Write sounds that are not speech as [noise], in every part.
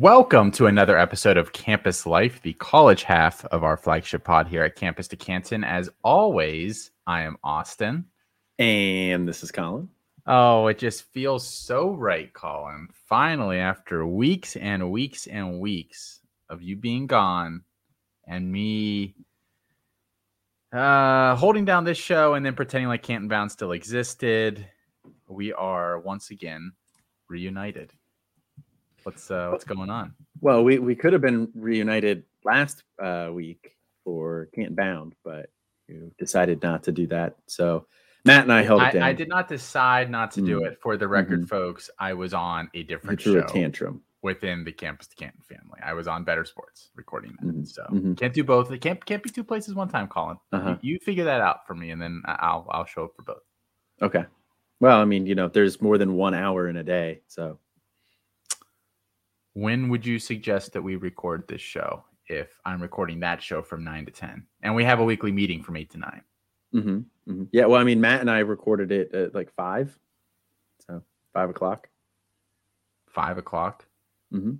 Welcome to another episode of Campus Life, the college half of our flagship pod here at Campus to Canton. As always, I am Austin. And this is Colin. Oh, it just feels so right, Colin. Finally, after weeks and weeks and weeks of you being gone and me uh, holding down this show and then pretending like Canton Bound still existed, we are once again reunited. What's uh, what's going on? Well, we, we could have been reunited last uh, week for Can't Bound, but you decided not to do that. So Matt and I held it down. I, did not decide not to do it. For the record, mm-hmm. folks, I was on a different show. a tantrum within the Campus to Canton family. I was on Better Sports recording that, mm-hmm. so mm-hmm. can't do both. It can't can't be two places one time, Colin. Uh-huh. You, you, figure that out for me, and then I'll I'll show up for both. Okay. Well, I mean, you know, there's more than one hour in a day, so. When would you suggest that we record this show? If I'm recording that show from nine to ten, and we have a weekly meeting from eight to 9 mm-hmm. Mm-hmm. Yeah, well, I mean, Matt and I recorded it at like five, so five o'clock. Five o'clock. Mm-hmm.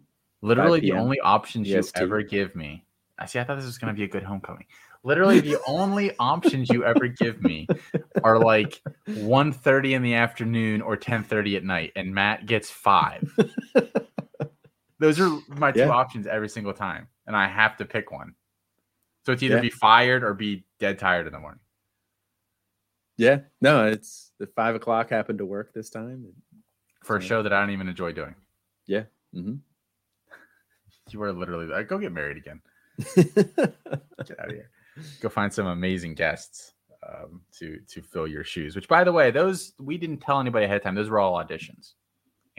Literally, the only options you ever give me. I see. I thought this was going to be a good homecoming. Literally, the [laughs] only options you ever give me are like 1.30 in the afternoon or 10.30 at night, and Matt gets five. [laughs] Those are my two yeah. options every single time, and I have to pick one. So it's either yeah. be fired or be dead tired in the morning. Yeah, no, it's the five o'clock happened to work this time for a show that I don't even enjoy doing. Yeah. Mm-hmm. [laughs] You are literally like, go get married again. [laughs] get out of here. Go find some amazing guests um, to to fill your shoes. Which, by the way, those we didn't tell anybody ahead of time. Those were all auditions,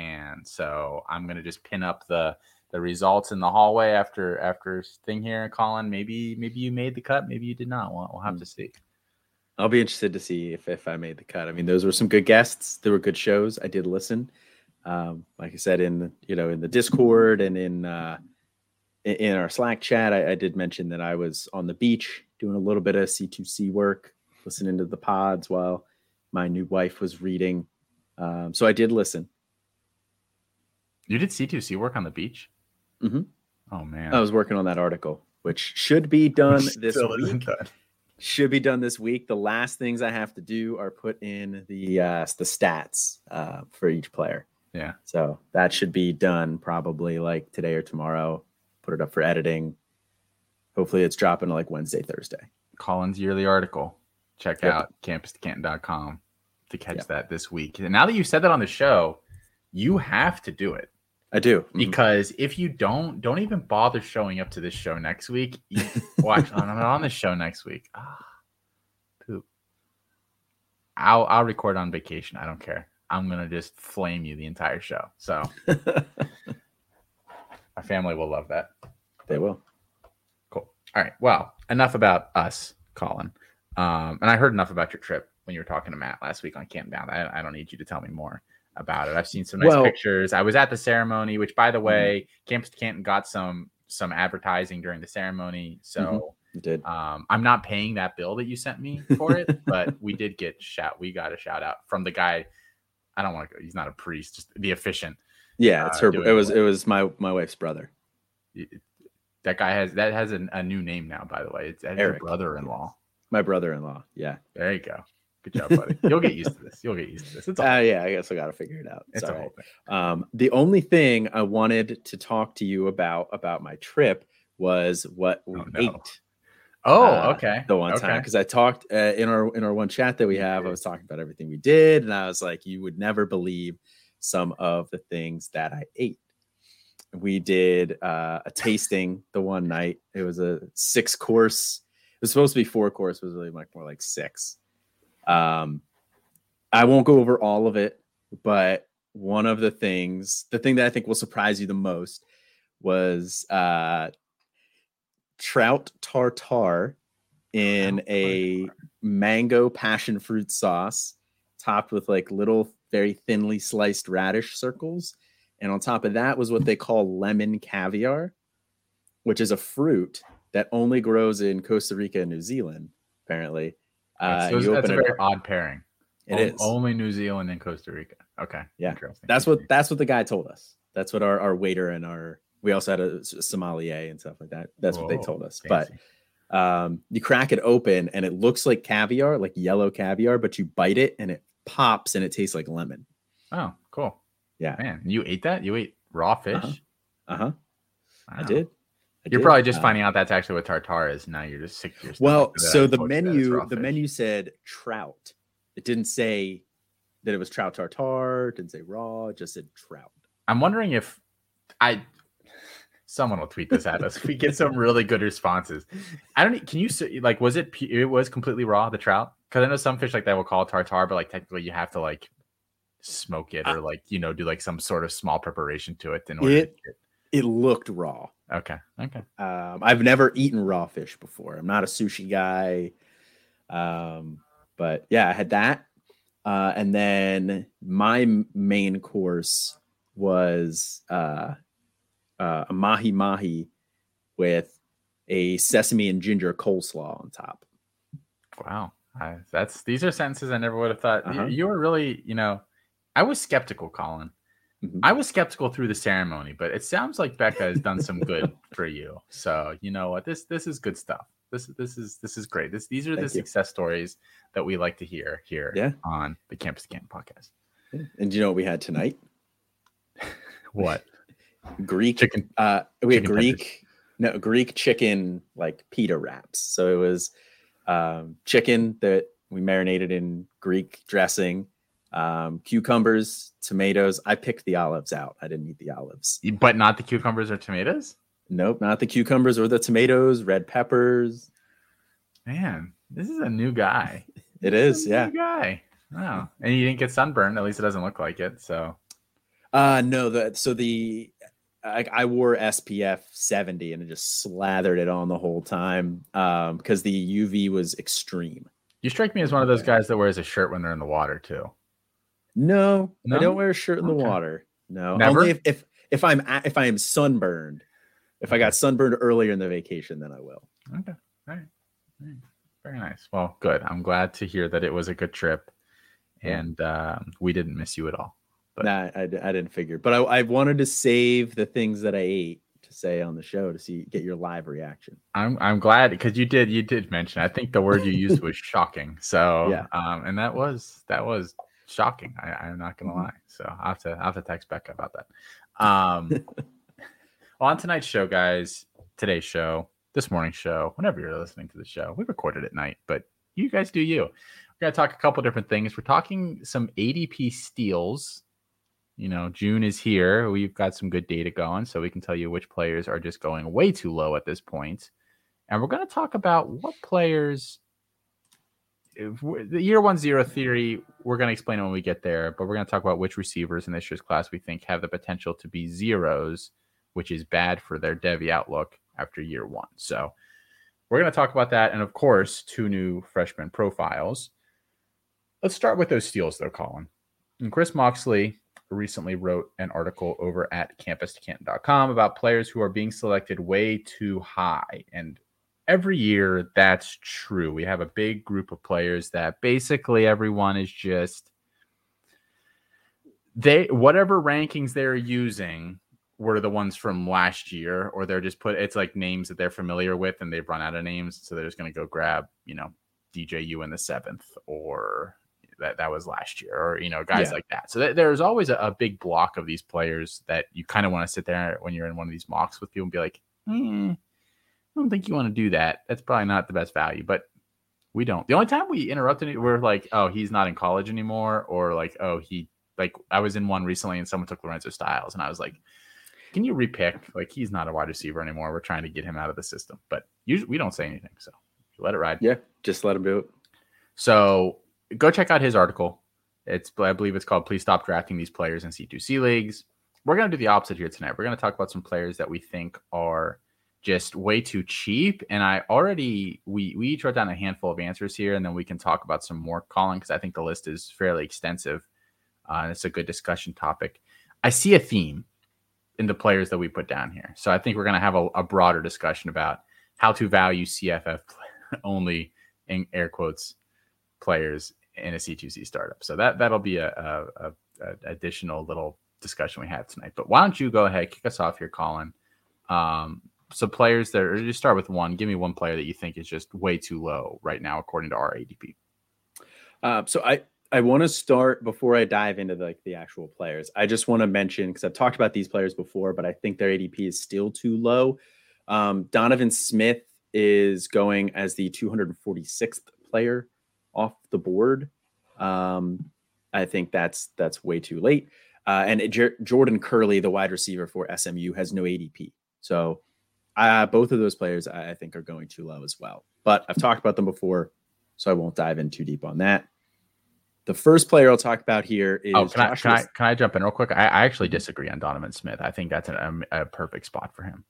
and so I'm gonna just pin up the the results in the hallway after after thing here. Colin, maybe maybe you made the cut, maybe you did not. We'll, we'll have mm. to see. I'll be interested to see if if I made the cut. I mean, those were some good guests. There were good shows. I did listen. Um, like I said in the, you know in the Discord and in uh, in our Slack chat, I, I, did mention that I was on the beach doing a little bit of C2C work, listening to the pods while my new wife was reading. Um, so I did listen. You did C2C work on the beach? Mm-hmm. Oh man, I was working on that article, which should be [laughs] done this week should be done this week. The last things I have to do are put in the uh, the stats uh, for each player. Yeah. So that should be done probably like today or tomorrow. Put it up for editing. Hopefully, it's dropping like Wednesday, Thursday. Colin's yearly article. Check yep. out campuscanton.com to catch yep. that this week. And now that you said that on the show, you have to do it. I do mm-hmm. because if you don't, don't even bother showing up to this show next week. You, [laughs] watch on on the show next week. Ah, poop. I'll I'll record on vacation. I don't care. I'm gonna just flame you the entire show. So [laughs] my family will love that. They will. Cool. All right. Well, enough about us, Colin. Um, and I heard enough about your trip when you were talking to Matt last week on Camp Down. I, I don't need you to tell me more about it. I've seen some nice well, pictures. I was at the ceremony, which by the mm-hmm. way, mm-hmm. Campus Canton got some some advertising during the ceremony. So mm-hmm. did. Um, I'm not paying that bill that you sent me for it, [laughs] but we did get shout. We got a shout out from the guy. I don't want to go. He's not a priest, just the efficient. Yeah, it's uh, her. It was it was my my wife's brother. That guy has that has a, a new name now. By the way, it's Eric, brother-in-law. My brother-in-law. Yeah. There you go. Good job, buddy. You'll get used to this. You'll get used to this. It's all uh, yeah, I guess I got to figure it out. It's, all right. Um, the only thing I wanted to talk to you about about my trip was what we oh, no. ate. Oh, uh, okay. The one okay. time because I talked uh, in our in our one chat that we have, I was talking about everything we did, and I was like, you would never believe some of the things that I ate. We did uh, a tasting the one night. It was a six course. It was supposed to be four course. It was really like more like six um, I won't go over all of it, but one of the things, the thing that I think will surprise you the most was uh, trout tartar in a mango passion fruit sauce, topped with like little, very thinly sliced radish circles. And on top of that was what they call lemon caviar, which is a fruit that only grows in Costa Rica and New Zealand, apparently. Uh, so that's a very odd pairing. It o- is only New Zealand and Costa Rica. Okay, yeah, that's what that's what the guy told us. That's what our, our waiter and our We also had a sommelier and stuff like that. That's what they told us. fancy. But um, you crack it open and it looks like caviar, like yellow caviar, but you bite it and it pops and it tastes like lemon. oh, cool. Yeah. Man, you ate that? You ate raw fish? Uh-huh. Uh huh. I did. You're did. probably just Uh, finding out that's actually what tartar is. Now you're just sick your Well, so the told you that it's menu, the menu said trout. It didn't say that it was trout tartar. Didn't say raw. It just said trout. I'm wondering if I someone will tweet this at us. we get some really good responses. I don't. Can you say like was it? It was completely raw the trout because I know some fish like that will call it tartar, but like technically you have to like smoke it or like you know do like some sort of small preparation to it in order. It- to It looked raw. Okay. Okay. Um, I've never eaten raw fish before. I'm not a sushi guy. Um, but yeah, I had that. Uh, and then my main course was uh, uh, a mahi mahi with a sesame and ginger coleslaw on top. Wow. I, that's these are sentences I never would have thought. Uh-huh. You, were really, you know, I was skeptical, Colin. Mhm. I was skeptical through the ceremony, but it sounds like Becca has done some good [laughs] for you. So you know what? This this is good stuff. This this is this is great. This these are the you. success stories that we like to hear here Yeah. on the Campus Camp podcast. And do you know what we had tonight? [laughs] What [laughs] Greek chicken? uh we had Chicken greek no greek chicken like pita wraps so it was um chicken that we marinated in greek dressing um cucumbers tomatoes i picked the olives out i didn't eat the olives But not the cucumbers or tomatoes. nope not the cucumbers or the tomatoes red peppers Man, this is a new guy. [laughs] it This is a yeah new guy. Wow, and you didn't get sunburned. At least it doesn't look like it. So uh no the so the I, I wore SPF 70 and it just slathered it on the whole time um because the UV was extreme. you strike me as one of those guys that wears a shirt when they're in the water too. No, No? I don't wear a shirt in the Okay. water. No, Never? only if, if if I'm if I am sunburned. If I got sunburned earlier in the vacation, then I will. Okay. All right. All right. Very nice. Well, good. I'm glad to hear that it was a good trip and um, we didn't miss you at all. But- Nah, I, I didn't figure, but I, I wanted to save the things that I ate to say on the show to see get your live reaction. I'm I'm glad because you did you did mention. I think the word you used [laughs] was shocking. So Yeah. um, and that was that was shocking. I, I'm not gonna Mhm. lie. So I have to I have to text Becca about that. Um, [laughs] well, on tonight's show, guys, today's show, this morning's show, whenever you're listening to the show, we recorded at night, but you guys do you. We're gonna talk a couple different things. We're talking some ADP steals. You know, June is here. We've got some good data going, so we can tell you which players are just going way too low at this point. And we're going to talk about what players. The year one zero theory, we're going to explain it when we get there, but we're going to talk about which receivers in this year's class we think have the potential to be zeros, which is bad for their Devy outlook after year one. So we're going to talk about that. And of course, two new freshman profiles. Let's start with those steals, though, Colin. And Chris Moxley recently wrote an article over at campus2canton.com about players who are being selected way too high. And every year that's true. We have a big group of players that basically everyone is just they whatever rankings they're using were the ones from last year or they're just put it's like names that they're familiar with and they've run out of names so they're just going to go grab you know DJU in the seventh or that that was last year or you know guys Yeah. like that so th- there's always a, a big block of these players that you kind of want to sit there when you're in one of these mocks with people and be like "Hmm, I don't think you want to do that. That's probably not the best value, but we don't. The only time we interrupted it, we're like, oh, he's not in college anymore, or like, oh, he like I was in one recently and someone took Lorenzo Styles, and I was like, can you repick? Like he's not a wide receiver anymore. We're trying to get him out of the system, but usually we don't say anything, so let it ride. Yeah, just let him do it. So go check out his article. It's I believe it's called "Please Stop Drafting These Players in C2C Leagues." We're going to do the opposite here tonight. We're going to talk about some players that we think are just way too cheap. And I already we we each wrote down a handful of answers here, and then we can talk about some more, Colin, because I think the list is fairly extensive. Uh, it's a good discussion topic. I see a theme in the players that we put down here, so I think we're going to have a, a broader discussion about how to value CFF [laughs] only in air quotes players in a C2C startup. So that that'll be a, a, a, additional little discussion we have tonight. But why don't you go ahead, kick us off here, Colin? Um, so players that, or just start with one. Give me one player that you think is just way too low right now, according to our ADP. Uh, so I I want to start before I dive into the, like the actual players. I just want to mention because I've talked about these players before, but I think their ADP is still too low. Um, Donovan Smith is going as the 246th player off the board. Um, I think that's that's way too late. Uh, and J- Jordan Kerley, the wide receiver for SMU, has no ADP. So uh, both of those players I, I think are going too low as well. But I've talked about them before, so I won't dive in too deep on that. The first player I'll talk about here is. Oh, can I, can I, can I jump in real quick? I, I actually disagree on Donovan Smith. I think that's an, um, a perfect spot for him.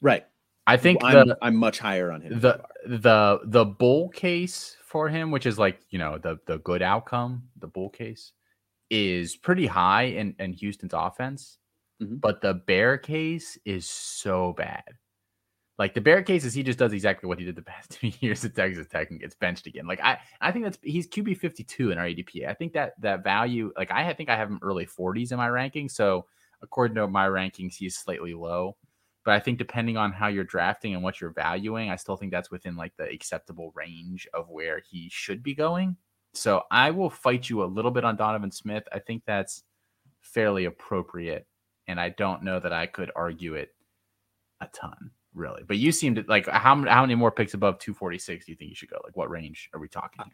Right. I think I'm, the, I'm much higher on him. The the the bull case for him, which is like you know the the good outcome, the bull case, is pretty high in in Houston's offense, Mhm. but the bear case is so bad. Like the bear case is he just does exactly what he did the [laughs] past two years at Texas Tech and gets benched again. Like I I think that's he's QB fifty two in our ADP. I think that that value like I think I have him early forties in my ranking. So according to my rankings, he's slightly low. But I think depending on how you're drafting and what you're valuing, I still think that's within like the acceptable range of where he should be going. So I will fight you a little bit on Donovan Smith. I think that's fairly appropriate. And I don't know that I could argue it a ton, really. But you seem to like how, how many more picks above 246 do you think you should go? Like what range are we talking?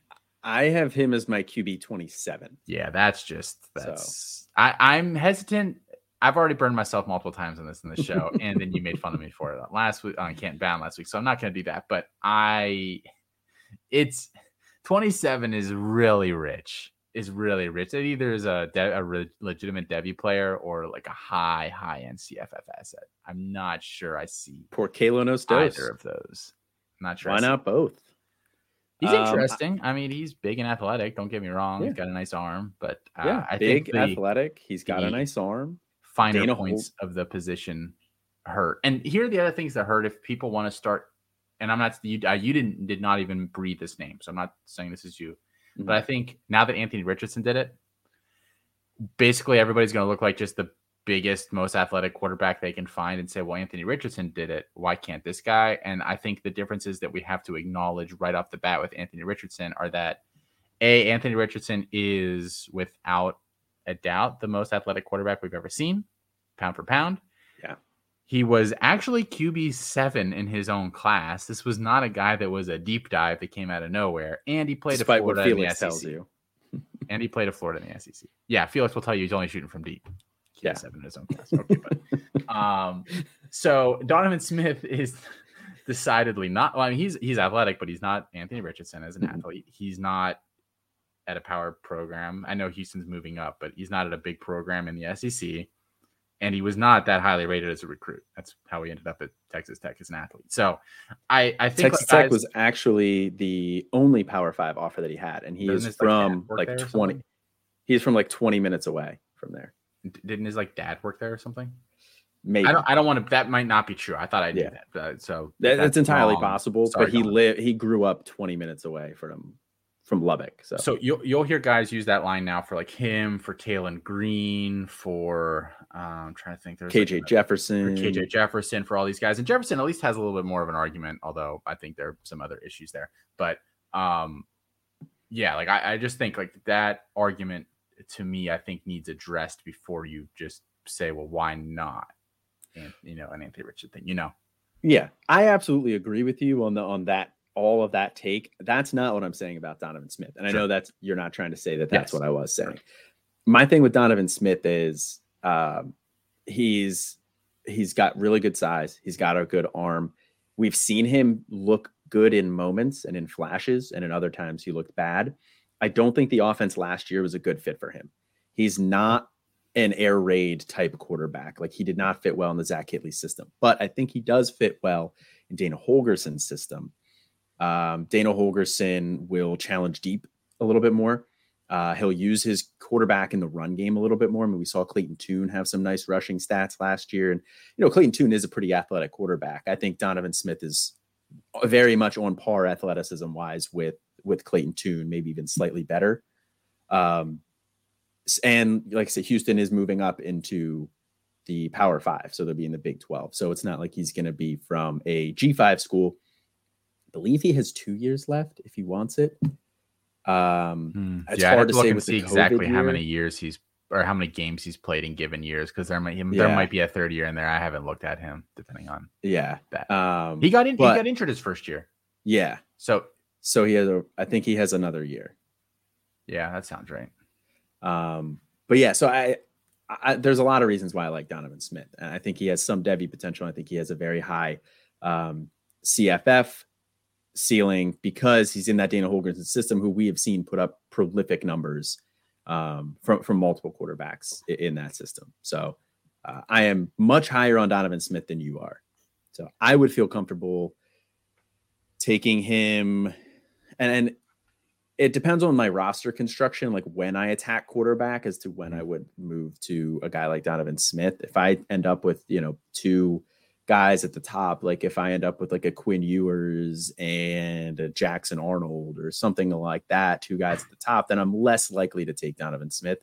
I have him as my QB 27. Yeah, that's just that's I, I'm hesitant. I've already burned myself multiple times on this in the [laughs] show, and then you made fun of me for it last week on Can't Bound last week. So I'm not going to do that. But I, it's 27 is really rich. Is really rich. It either is a, de- a re- legitimate Devy player or like a high high end CFF asset. I'm not sure I see Poor Kalo Nostos. either of those. I'm not sure. Why not both? He's Um, interesting. I mean, he's big and athletic. Don't get me wrong. Yeah. He's got a nice arm, but uh, yeah, I big, think the athletic. He's got a nice arm. finer Dana points of the position hurt. And here are the other things that hurt. If people want to start, and I'm not you, uh, you didn't did not even breathe this name, so I'm not saying this is you. Mhm. But I think now that Anthony Richardson did it, basically everybody's going to look like just the biggest, most athletic quarterback they can find and say, well, Anthony Richardson did it. Why can't this guy? And I think the differences that we have to acknowledge right off the bat with Anthony Richardson are that A, Anthony Richardson is without a doubt the most athletic quarterback we've ever seen, pound for pound. He was actually QB seven in his own class. This was not a guy that was a deep dive that came out of nowhere. And he played Despite what Florida in the Felix tells SEC. you. [laughs] And he played at Florida in the SEC. Yeah, Felix will tell you he's only shooting from deep. Yeah. Yeah, seven in his own class. Okay, but [laughs] um, so Donovan Smith [laughs] is decidedly not. Well, I mean, he's he's athletic, but he's not Anthony Richardson as an Mhm. athlete. He's not at a power program. I know Houston's moving up, but he's not at a big program in the SEC. And he was not that highly rated as a recruit. That's how he ended up at Texas Tech as an athlete. So I, I think Texas guys- Tech was actually the only Power Five offer that he had, and he is his, like, from like 20. something? He's from like 20 minutes away from there. didn't his like dad work there or something? Maybe I don't. I don't want to. That might not be true. I thought I knew Yeah. that. So That- if that's entirely possible. sorry, but he lived. He grew up 20 minutes away from from Lubbock. So, So you'll you'll hear guys use that line now for like him, for Kalen Green, for um, I'm trying to think. There's like KJ a- Jefferson. for KJ Jefferson, for all these guys, and Jefferson at least has a little bit more of an argument. Although I think there are some other issues there. But um, yeah, like I, I just think like that argument to me, I think needs addressed before you just say, well, why not? And you know, an Anthony Richardson thing, you know. Yeah, I absolutely agree with you on the on that all of that take. That's not what I'm saying about Donovan Smith. And I know that's you're not trying to say that that's Yes. what I was saying. My thing with Donovan Smith is um, he's he's got really good size. He's got a good arm. We've seen him look good in moments and in flashes, and in other times he looked bad. I don't think the offense last year was a good fit for him. He's not an air raid type quarterback. Like he did not fit well in the Zach Kittley system, but I think he does fit well in Dana Holgorsen's system. Um, Dana Holgorsen will challenge deep a little bit more. Uh, he'll use his quarterback in the run game a little bit more. I mean, we saw Clayton Tune have some nice rushing stats last year, and you know Clayton Tune is a pretty athletic quarterback. I think Donovan Smith is very much on par athleticism wise with with Clayton Tune, maybe even slightly better. Um, and like I said, Houston is moving up into the Power Five, so they'll be in the Big Twelve. So it's not like he's going to be from a G five school. I believe he has two years left if he wants it. Um, Hmm. It's yeah, hard to say with see exactly COVID how many years he's or how many games he's played in given years because there might there Yeah. might be a third year in there. I haven't looked at him depending on yeah. that. Um, he got in. but- he got injured his first year, yeah. so So he has a. I think he has another year. yeah, that sounds right. Um, but yeah, so I, I there's a lot of reasons why I like Donovan Smith, and I think he has some Devy potential. I think he has a very high um, CFF ceiling because he's in that Dana Holgorsen's system, who we have seen put up prolific numbers um, from from multiple quarterbacks in that system. So uh, I am much higher on Donovan Smith than you are. So I would feel comfortable taking him, and, and it depends on my roster construction, like when I attack quarterback, as to when I would move to a guy like Donovan Smith. If I end up with you know two guys at the top, like if I end up with like a Quinn Ewers and a Jackson Arnold or something like that, two guys at the top, then I'm less likely to take Donovan Smith.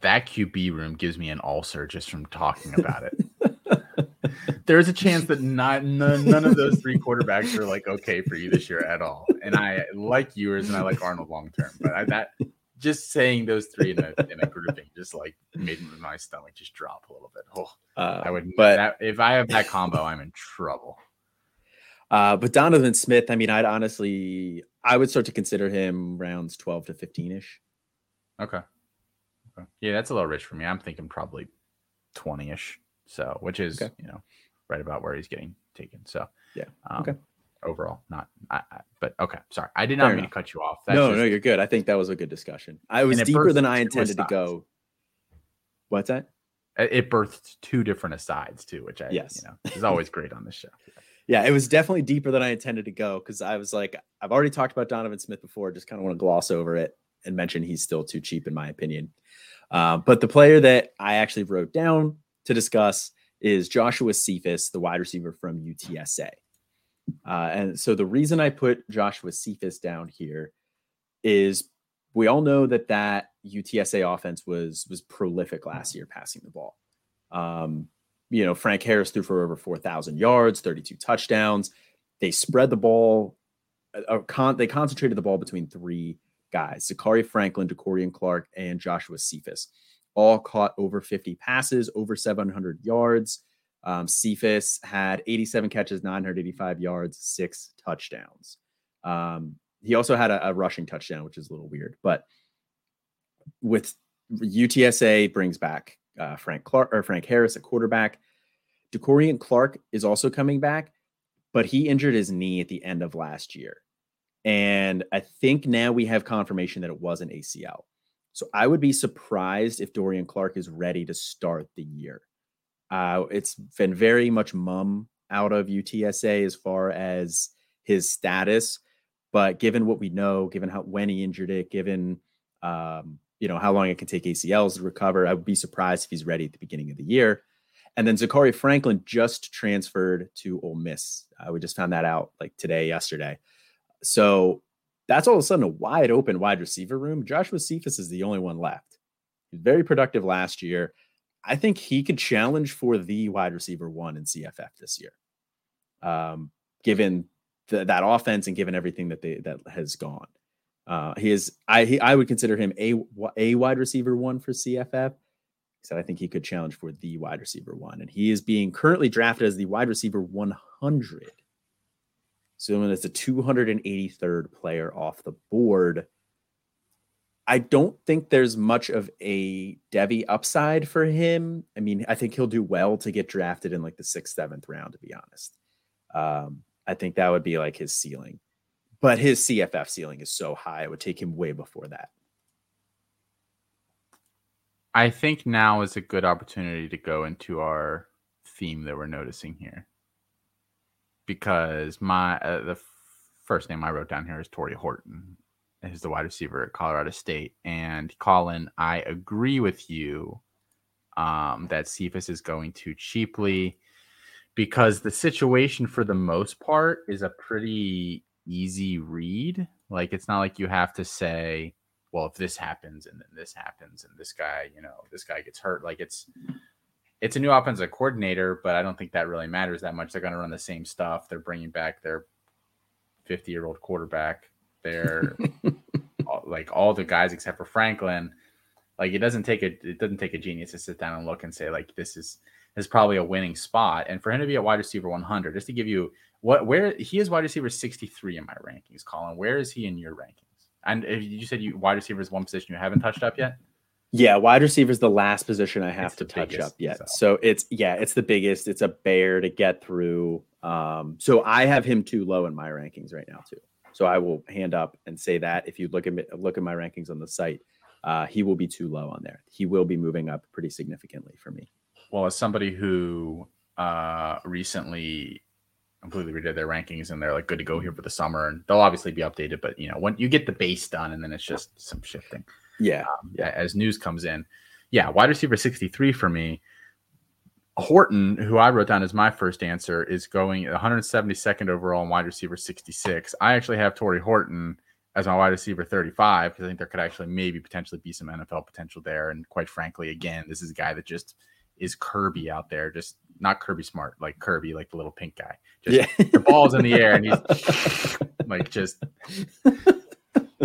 That QB room gives me an ulcer just from talking about it. [laughs] There's a chance that not none, none of those three quarterbacks are like okay for you this year at all. And I like Ewers and I like Arnold long term, but I, that just saying those three in a, in a grouping just like made my stomach just drop a little bit. Oh, Uh, I would, but that, if I have that combo, I'm in trouble. uh, but Donovan Smith, I mean, I'd honestly, I would start to consider him rounds 12 to 15 ish. Okay. okay. Yeah, that's a little rich for me. I'm thinking probably 20 ish. So, which is, Okay. you know, right about where he's getting taken. So, Yeah, Um, okay. Overall, not, I, I, but okay. Sorry. I did Fair not mean enough. to cut you off. no, just- no, you're good. I think that was a good discussion. I was deeper birthed than I intended to go. What's that? it it birthed two different asides too, which I, Yes. you know, is always great on this show. [laughs] Yeah, it was definitely deeper than I intended to go because I was like, I've already talked about Donovan Smith before. Just kind of want to gloss over it and mention he's still too cheap, in my opinion. Uh, but the player that I actually wrote down to discuss is Joshua Cephus, the wide receiver from UTSA. Uh, and so the reason I put Joshua Cephus down here is we all know that that UTSA offense was was prolific last year passing the ball. Um, you know, Frank Harris threw for over 4,000 yards, 32 touchdowns. They spread the ball, uh, uh, con- they concentrated the ball between three guys Zakhari Franklin, Decorian Clark, and Joshua Cephus. All caught over 50 passes, over 700 yards. Um, Cephus had 87 catches, 985 yards, six touchdowns. Um, he also had a, a rushing touchdown, which is a little weird, but with UTSA brings back uh, Frank Clark or Frank Harris at quarterback. Decorian Clark is also coming back, but he injured his knee at the end of last year. And I think now we have confirmation that it was an ACL. So I would be surprised if Dorian Clark is ready to start the year. Uh, it's been very much mum out of UTSA as far as his status, but given what we know, given how when he injured it, given um, you know how long it can take ACLs to recover, I would be surprised if he's ready at the beginning of the year. And then Zakhari Franklin just transferred to Ole Miss. Uh, we just found that out like today, yesterday. So that's all of a sudden a wide open wide receiver room. Joshua Cephus is the only one left. He's very productive last year. I think he could challenge for the wide receiver one in CFF this year, um, given the, that offense and given everything that they that has gone. Uh, he is I he, I would consider him a a wide receiver one for CFF. So I think he could challenge for the wide receiver one, and he is being currently drafted as the wide receiver 100. So it's the 283rd player off the board. I don't think there's much of a Devy upside for him. I mean, I think he'll do well to get drafted in like the sixth, seventh round, to be honest. Um, I think that would be like his ceiling. But his CFF ceiling is so high, it would take him way before that. I think now is a good opportunity to go into our theme that we're noticing here. Because my uh, the first name I wrote down here is Tory Horton. He's the wide receiver at Colorado State. And Colin, I agree with you um, that Cephus is going too cheaply because the situation for the most part is a pretty easy read. Like it's not like you have to say, well, if this happens and then this happens and this guy, you know, this guy gets hurt, like it's it's a new offensive coordinator, but I don't think that really matters that much. They're going to run the same stuff. They're bringing back their 50 year old quarterback. They're [laughs] like all the guys except for Franklin. Like it doesn't take a it doesn't take a genius to sit down and look and say like this is this is probably a winning spot. And for him to be a wide receiver 100, just to give you what where he is wide receiver 63 in my rankings, Colin. Where is he in your rankings? And you said you wide receiver is one position you haven't touched up yet. Yeah, wide receiver is the last position I have it's to touch biggest, up yet. So. so. it's yeah, it's the biggest. It's a bear to get through. Um, so I have him too low in my rankings right now too. So I will hand up and say that if you look at me, look at my rankings on the site, uh, he will be too low on there. He will be moving up pretty significantly for me. Well, as somebody who uh, recently completely redid their rankings and they're like good to go here for the summer, and they'll obviously be updated. But you know, when you get the base done, and then it's just some shifting. Yeah. Um, yeah. As news comes in, yeah, wide receiver 63 for me. Horton, who I wrote down as my first answer, is going 172nd overall in wide receiver 66. I actually have Tory Horton as my wide receiver 35 because I think there could actually maybe potentially be some NFL potential there. And quite frankly, again, this is a guy that just is Kirby out there, just not Kirby smart, like Kirby, like the little pink guy. Just yeah. [laughs] the ball's in the air and he's [laughs] like just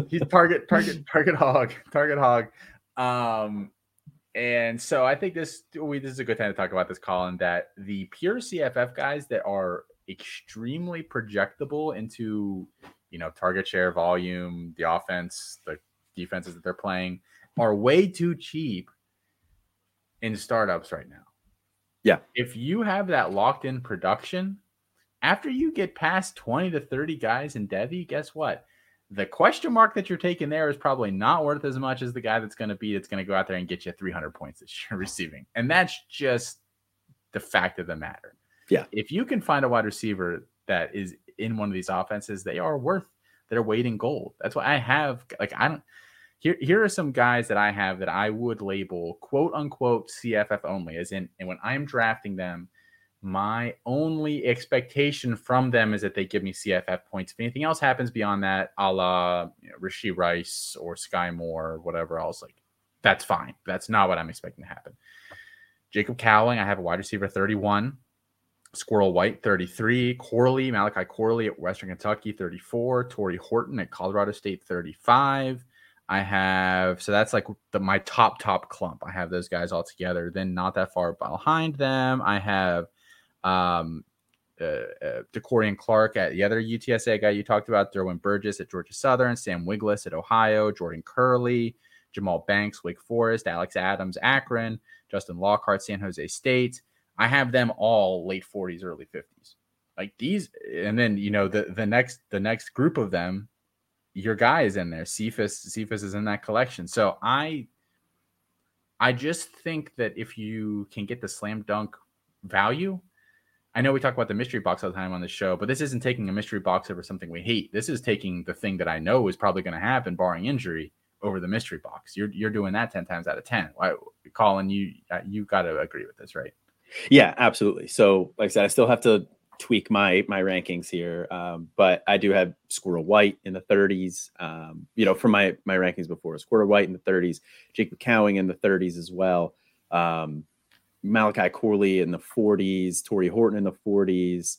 he's target, target, target hog, target hog. Um, and so I think this we this is a good time to talk about this, Colin. That the pure CFF guys that are extremely projectable into you know target share, volume, the offense, the defenses that they're playing are way too cheap in startups right now. Yeah. If you have that locked in production, after you get past 20 to 30 guys in Devy, guess what? The question mark that you're taking there is probably not worth as much as the guy that's going to be that's going to go out there and get you 300 points that you're [laughs] receiving. And that's just the fact of the matter. Yeah. If you can find a wide receiver that is in one of these offenses, they are worth their weight in gold. That's why I have like I don't here here are some guys that I have that I would label quote unquote CFF only as in and when I'm drafting them my only expectation from them is that they give me CFF points. If anything else happens beyond that, a la you know, Rashee Rice or Sky Moore or whatever else, like that's fine. That's not what I'm expecting to happen. Jacob Cowing, I have a wide receiver 31. Squirrel White 33, Corley, Malachi Corley at Western Kentucky 34, Tory Horton at Colorado State 35. I have so that's like the, my top top clump. I have those guys all together. Then not that far behind them, I have um, uh, uh, DeCorian Clark at the other UTSA guy you talked about, Derwin Burgess at Georgia Southern, Sam Wiglusz at Ohio, Jordan Kerley, Jahmal Banks, Wake Forest, Alex Adams, Akron, Justin Lockhart, San Jose State. I have them all late 40s, early 50s. Like these, and then you know the the next the next group of them, your guy is in there. Cephus Cephus is in that collection. So I I just think that if you can get the slam dunk value, I know we talk about the mystery box all the time on the show, but this isn't taking a mystery box over something we hate. This is taking the thing that I know is probably going to happen, barring injury, over the mystery box. You're you're doing that ten times out of ten. Why, Colin? You uh, you got to agree with this, right? Yeah, absolutely. So, like I said, I still have to tweak my my rankings here, um, but I do have Squirrel White in the 30s. Um, you know, from my my rankings before, Squirrel White in the 30s, Jacob Cowing in the 30s as well. Um, Malachi Corley in the 40s, Tory Horton in the 40s.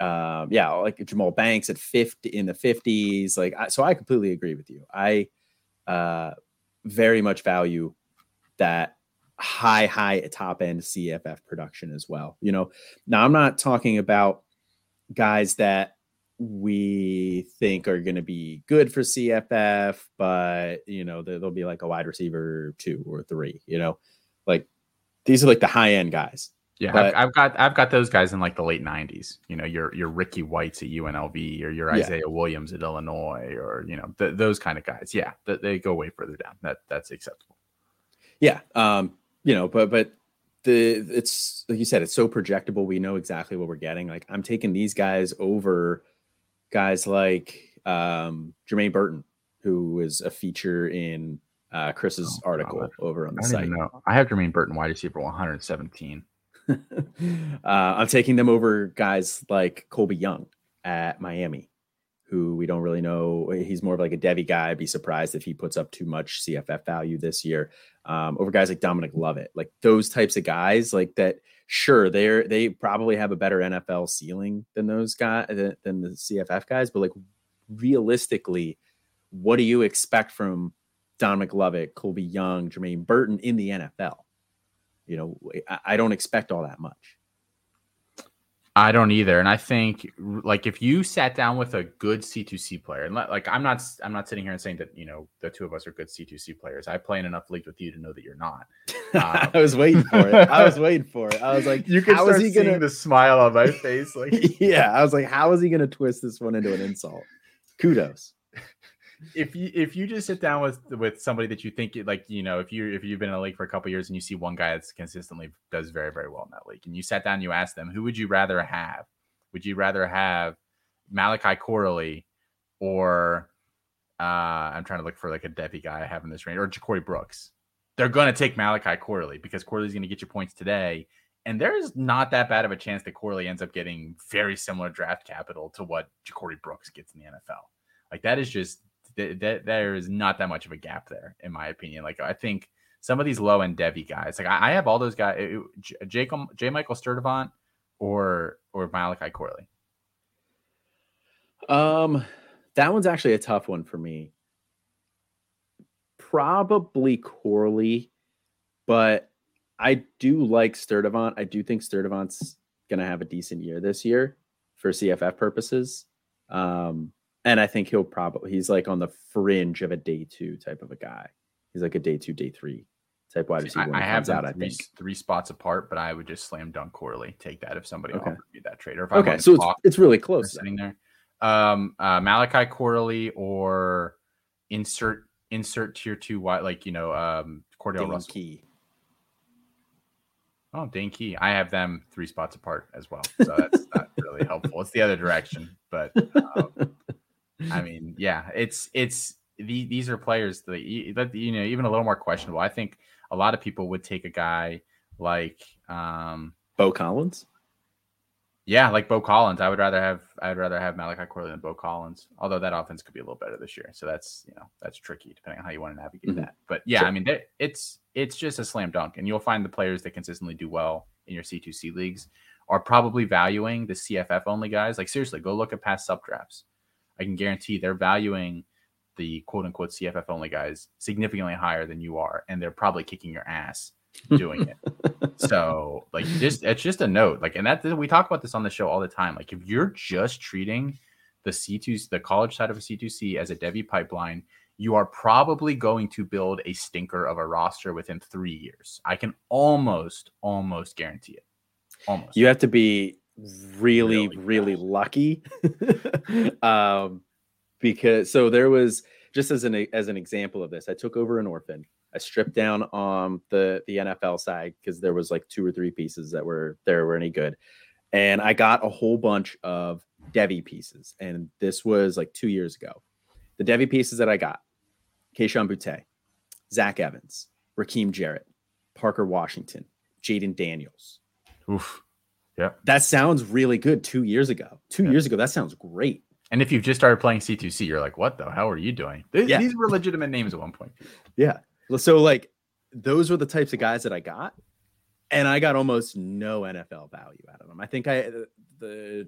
Uh, yeah, like Jahmal Banks at 50 in the 50s. Like, I, so I completely agree with you. I uh, very much value that high, high top end CFF production as well. You know, now I'm not talking about guys that we think are going to be good for CFF, but you know, they'll be like a wide receiver two or three, you know, like these are like the high end guys. Yeah, but, I've, I've, got I've got those guys in like the late '90s. You know, your your Ricky Whites at UNLV or your Isaiah yeah. Williams at Illinois or you know th- those kind of guys. Yeah, th- they go way further down. That that's acceptable. Yeah, um, you know, but but the it's like you said, it's so projectable. We know exactly what we're getting. Like I'm taking these guys over guys like um, Jermaine Burton, who was a feature in uh, Chris's oh, article God. over on the I site. I have Jermaine Burton wide receiver 117. [laughs] uh, I'm taking them over guys like Colbie Young at Miami. who we don't really know. He's more of like a Devy guy. I'd be surprised if he puts up too much CFF value this year um, over guys like Dominic Lovett, like those types of guys, like that. Sure, they're they probably have a better NFL ceiling than those guys than, than the CFF guys, but like realistically, what do you expect from Dominic Lovett, Colbie Young, Jermaine Burton in the NFL? You know, I, don't expect all that much. I don't either, and I think like if you sat down with a good C2C player, and like I'm not, I'm not sitting here and saying that you know the two of us are good C2C players. I play in enough leagues with you to know that you're not. Um, [laughs] I was waiting for it. I was waiting for it. I was like, you can start he seeing gonna... the smile on my face. Like, [laughs] yeah, I was like, how is he going to twist this one into an insult? Kudos if you if you just sit down with with somebody that you think like you know if you if you've been in a league for a couple years and you see one guy that's consistently does very very well in that league and you sat down and you ask them who would you rather have would you rather have Malachi Corley or uh I'm trying to look for like a Devy guy I have in this range or JaCorey Brooks they're going to take Malachi Corley because Corley's going to get you points today and there's not that bad of a chance that Corley ends up getting very similar draft capital to what JaCorey Brooks gets in the NFL. Like that is just that, there is not that much of a gap there, in my opinion. Like I think some of these low end Devy guys, like I, I have all those guys, it, Jacob, J. Michael Sturdivant or or Malachi Corley. Um, that one's actually a tough one for me. Probably Corley, but I do like Sturdivant. I do think Sturdivant's going to have a decent year this year for CFF purposes. Um, and I think he'll probably he's like on the fringe of a day two type of a guy. He's like a day two, day three type wide receiver. I, I have out, three, I think three spots apart, but I would just slam dunk Corley. Take that if somebody okay. offered me that trade. Or if okay, so it's, it's really close sitting there. Um, uh, Malachi Corley or insert insert tier two wide like you know um Cordell Dane Russell. Key. Oh, Dane Key. I have them three spots apart as well. So [laughs] that's not really helpful. It's the other direction, but um, I [laughs] mean, yeah, it's it's the, these are players that you know even a little more questionable. I think a lot of people would take a guy like um Beaux Collins. Yeah, like Bo Collins. I would rather have I'd rather have Malachi Corley than Bo Collins. Although that offense could be a little better this year, so that's you know that's tricky depending on how you want to navigate mm-hmm. that. But yeah, sure. I mean it's it's just a slam dunk, and you'll find the players that consistently do well in your C2C leagues are probably valuing the CFF only guys. Like seriously, go look at past sub drafts. I can guarantee they're valuing the quote unquote CFF only guys significantly higher than you are, and they're probably kicking your ass doing it. [laughs] so like just it's just a note. Like and that we talk about this on the show all the time. Like if you're just treating the C2 the college side of a C2C as a Devy pipeline, you are probably going to build a stinker of a roster within three years. I can almost, almost guarantee it. Almost. You have to be really, really, really lucky. [laughs] um, because so there was just as an as an example of this, I took over an orphan. I stripped down on the the NFL side because there was like two or three pieces that were there were any good, and I got a whole bunch of Devy pieces, and this was like two years ago. The Devy pieces that I got: Kayshon Boutte, Zach Evans, Rakim Jarrett, Parker Washington, Jayden Daniels. Oof. Yeah. That sounds really good two years ago. Two yeah. years ago, that sounds great. And if you've just started playing C2C, you're like, what the hell are you doing? These, yeah. these were legitimate names at one point. Yeah. So, like, those were the types of guys that I got. And I got almost no NFL value out of them. I think I, the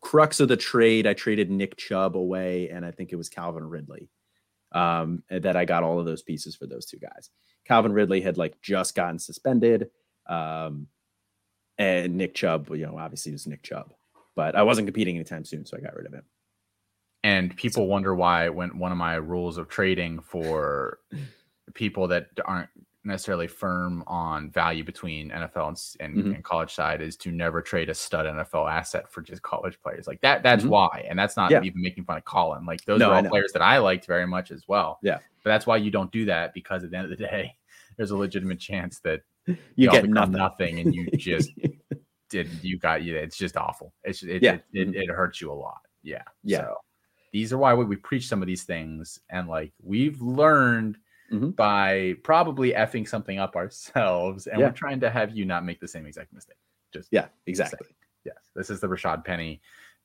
crux of the trade, I traded Nick Chubb away, and I think it was Calvin Ridley um, that I got all of those pieces for those two guys. Calvin Ridley had like just gotten suspended. Um, and Nick Chubb, you know, obviously it was Nick Chubb, but I wasn't competing anytime soon, so I got rid of him. And people so. wonder why when one of my rules of trading for [laughs] people that aren't necessarily firm on value between NFL and, and, mm-hmm. and, college side is to never trade a stud NFL asset for just college players. Like that, that's mm-hmm. why. And that's not yeah. even making fun of Colin. Like those no, are all players that I liked very much as well. Yeah. But that's why you don't do that because at the end of the day, [laughs] there's a legitimate chance that you get nothing. nothing and you [laughs] just you got you it's just awful it's it, yeah. it, it, it, hurts you a lot yeah yeah so these are why we, we preach some of these things and like we've learned mm-hmm. by probably effing something up ourselves and yeah. we're trying to have you not make the same exact mistake just yeah exactly yes this is the rashad penny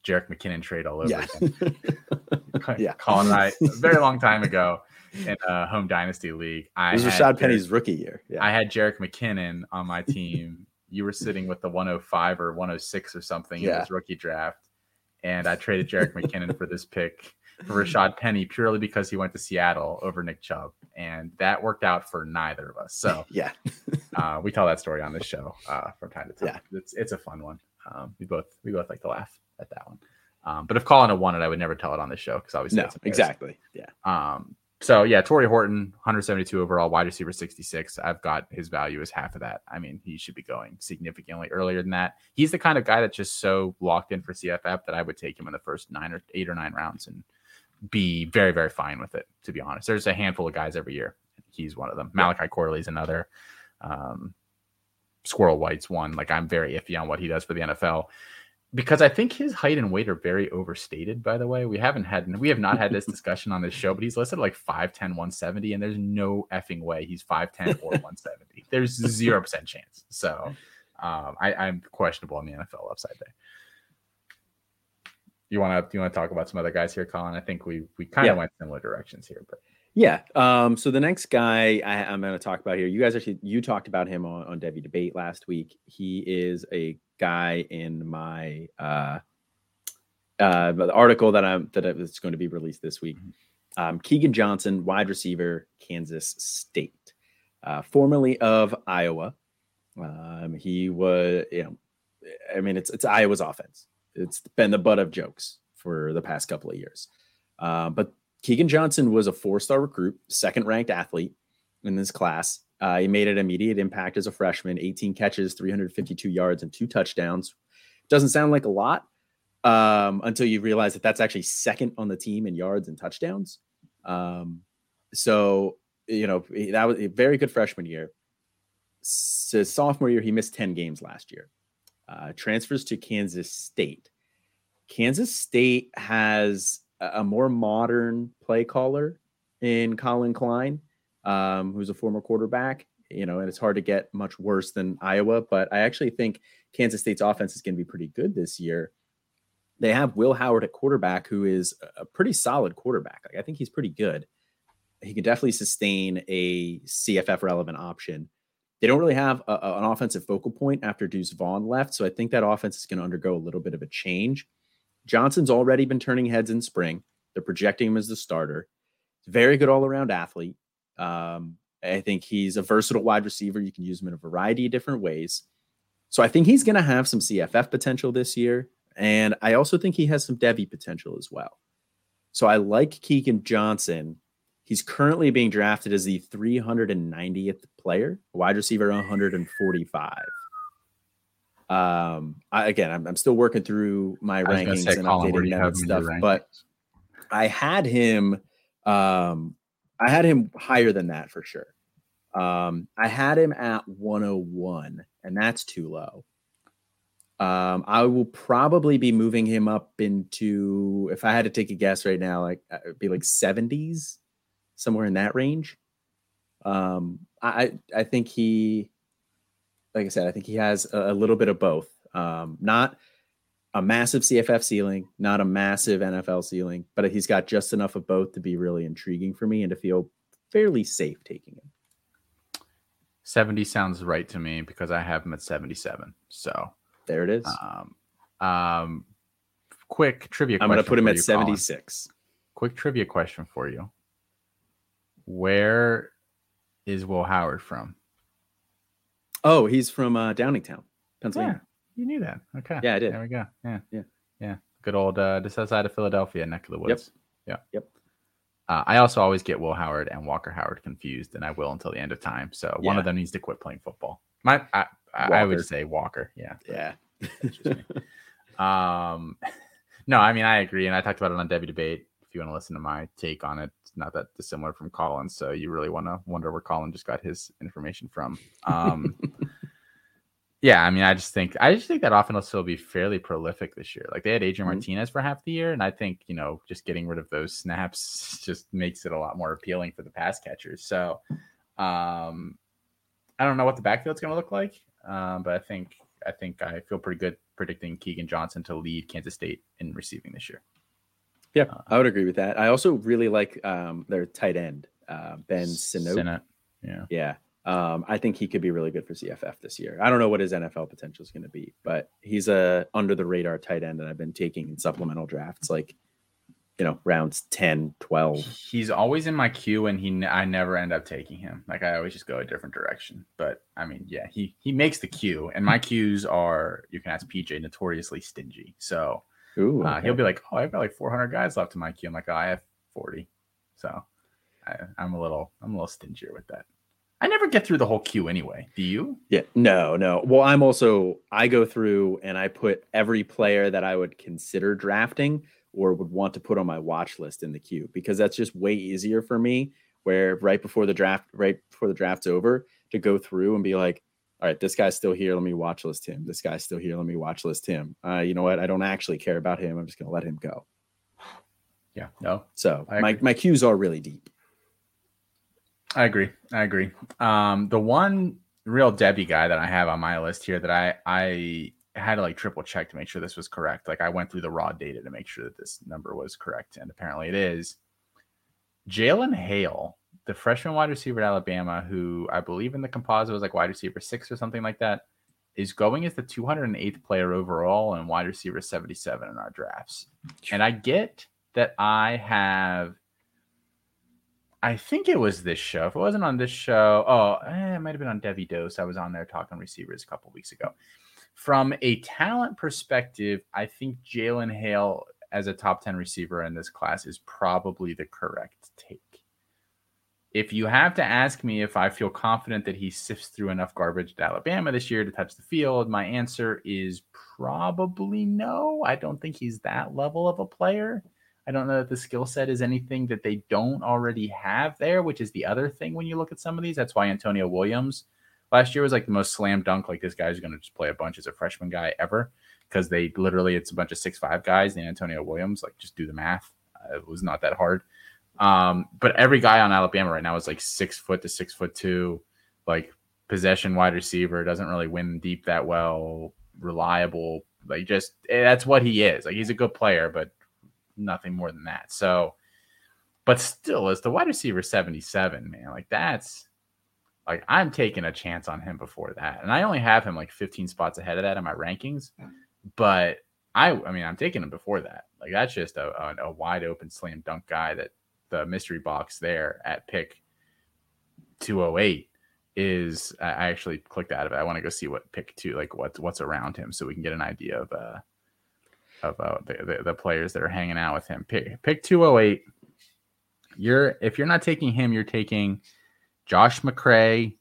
Jerick McKinnon trade all over yeah. again. [laughs] Yeah. Colin and I [laughs] a very long time ago in a home dynasty league. I It was had Rashad Jerick- Penny's rookie year. Yeah. I had Jerick McKinnon on my [laughs] team. You were sitting with the 105 or 106 or something in Yeah. his rookie draft, and I traded [laughs] Jerick McKinnon for this pick for Rashad Penny purely because he went to Seattle over Nick Chubb, and that worked out for neither of us. So [laughs] yeah. uh, we tell that story on this show uh, from time to time. Yeah. It's it's a fun one. Um, we both we both like to laugh at that one. Um, but if Colin had won it, I would never tell it on this show because obviously No, exactly. Yeah. Um, so yeah, Tory Horton, 172 overall, wide receiver 66. I've got his value as half of that. I mean, he should be going significantly earlier than that. He's the kind of guy that's just so locked in for CFF that I would take him in the first nine or eight or nine rounds and be very, very fine with it, to be honest. There's a handful of guys every year. He's one of them. Malachi Corley's another. Um, Squirrel White's one. Like I'm very iffy on what he does for the NFL because I think his height and weight are very overstated, by the way. We haven't had we have not had this [laughs] discussion on this show, but he's listed like 5'10, 170, and there's no effing way he's 5'10 or [laughs] 170. There's zero percent chance. So um, I, I'm questionable on the NFL upside there. You want to you want to talk about some other guys here, Colin? I think we we kind of Yeah. went similar directions here, but Yeah. Um, so the next guy I, I'm going to talk about here, you guys actually you talked about him on, on Devy Debate last week. He is a guy in my uh, uh, the article that I'm that is going to be released this week. Um, Keagan Johnson, wide receiver, Kansas State, uh, formerly of Iowa. Um, he was, you know, I mean, it's it's Iowa's offense. It's been the butt of jokes for the past couple of years. Uh, but Keagan Johnson was a four-star recruit, second-ranked athlete in this class. Uh, he made an immediate impact as a freshman: 18 catches, 352 yards, and two touchdowns. Doesn't sound like a lot um, until you realize that that's actually second on the team in yards and touchdowns. Um, so you know that was a very good freshman year. S- his sophomore year, he missed 10 games last year. Uh, transfers to Kansas State. Kansas State has a more modern play caller in Collin Klein, um, who's a former quarterback. You know, and it's hard to get much worse than Iowa, but I actually think Kansas State's offense is going to be pretty good this year. They have Will Howard at quarterback, who is a pretty solid quarterback. Like I think he's pretty good. He can definitely sustain a CFF relevant option. They don't really have a, an offensive focal point after Deuce Vaughn left, so I think that offense is going to undergo a little bit of a change. Johnson's already been turning heads in spring. They're projecting him as the starter. Very good all around athlete. Um, I think he's a versatile wide receiver. You can use him in a variety of different ways. So I think he's going to have some CFF potential this year. And I also think he has some Devy potential as well. So I like Keagan Johnson. He's currently being drafted as the 390th player, wide receiver 145. Um, I, again, I'm, I'm still working through my I was gonna rankings say, and Colin, updating you them and him in your stuff, but? I had him um I had him higher than that for sure. Um I had him at 101 and that's too low. Um I will probably be moving him up into if I had to take a guess right now like uh, it'd be like 70s somewhere in that range. Um I I think he like I said I think he has a, a little bit of both. Um not a massive CFF ceiling, not a massive NFL ceiling, but he's got just enough of both to be really intriguing for me and to feel fairly safe taking him. 70 sounds right to me because I have him at 77. So There it is. um um quick trivia question. I'm going to put him at you, Colin. 76. Quick trivia question for you. Where is Will Howard from? Oh, he's from uh, Downingtown, Pennsylvania. You knew that. Okay. Yeah, I did. There we go. Yeah. Yeah. Yeah. Good old uh just outside of Philadelphia, neck of the woods. Yeah. Yep. Uh, I also always get Will Howard and Walker Howard confused, and I will until the end of time. So one of them needs to quit playing football. My I, I, I would say Walker. Yeah. Yeah. That's just me. [laughs] um [laughs] no, I mean I agree, and I talked about it on Devy Debate. If you want to listen to my take on it, it's not that dissimilar from Colin. So you really want to wonder where Colin just got his information from. Um [laughs] Yeah, I mean, I just think I just think that offense will still be fairly prolific this year. Like they had Adrian Mhm. Martinez for half the year, and I think you know just getting rid of those snaps [laughs] just makes it a lot more appealing for the pass catchers. So, um, I don't know what the backfield's going to look like, um, but I think I think I feel pretty good predicting Keagan Johnson to lead Kansas State in receiving this year. Yeah, I would agree with that. I also really like um, their tight end, uh, Ben. Sinnott. Yeah. Yeah. Um, I think he could be really good for CFF this year. I don't know what his NFL potential is going to be, but he's a under the radar tight end that I've been taking in supplemental drafts, like you know, rounds 10, 12. He's always in my queue, and he I never end up taking him. Like I always just go a different direction. But I mean, yeah, he he makes the queue, and my queues are you can ask PJ notoriously stingy. So Ooh, uh, he'll be like, "Oh, I've got like 400 guys left in my queue." I'm like, oh, "I have 40." So I, I'm a little I'm a little stingier with that. I never get through the whole queue anyway. Do you? Yeah, no, no. Well, I'm also I go through and I put every player that I would consider drafting or would want to put on my watch list in the queue because that's just way easier for me. Where right before the draft, right before the draft's over, to go through and be like, all right, this guy's still here. Let me watch list him. This guy's still here. Let me watch list him. Uh, you know what? I don't actually care about him. I'm just gonna let him go. Yeah. No. So I my agree. my queues are really deep. I agree. I agree. Um, the one real Devy guy that I have on my list here that I I had to like triple check to make sure this was correct. Like I went through the raw data to make sure that this number was correct, and apparently it is. Jalen Hale, the freshman wide receiver at Alabama, who I believe in the composite was like wide receiver six or something like that, is going as the 208th player overall and wide receiver 77 in our drafts. And I get that I have I think it was this show. If it wasn't on this show, oh, eh, it might have been on Devy Dose. I was on there talking receivers a couple weeks ago. From a talent perspective, I think Jalen Hale as a top 10 receiver in this class is probably the correct take. If you have to ask me if I feel confident that he sifts through enough garbage at Alabama this year to touch the field, my answer is probably no. I don't think he's that level of a player. I don't know that the skill set is anything that they don't already have there, which is the other thing when you look at some of these. That's why Antonio Williams last year was like the most slam dunk. Like this guy's going to just play a bunch as a freshman guy ever because they literally it's a bunch of six five guys. And Antonio Williams, like just do the math. Uh, it was not that hard. Um, but every guy on Alabama right now is like six foot to six foot two, like possession wide receiver. Doesn't really win deep that well. Reliable, like just eh, that's what he is. Like he's a good player, but nothing more than that. So, but still, as the wide receiver 77, man, like that's like I'm taking a chance on him before that. And I only have him like 15 spots ahead of that in my rankings. But I I mean, I'm taking him before that. Like that's just a, a, a wide open slam dunk guy that the mystery box there at pick 208 is I actually clicked out of it. I want to go see what pick two like what's what's around him so we can get an idea of uh of uh, the, the, the players that are hanging out with him. Pick pick 208. You're if you're not taking him, you're taking Josh McCray,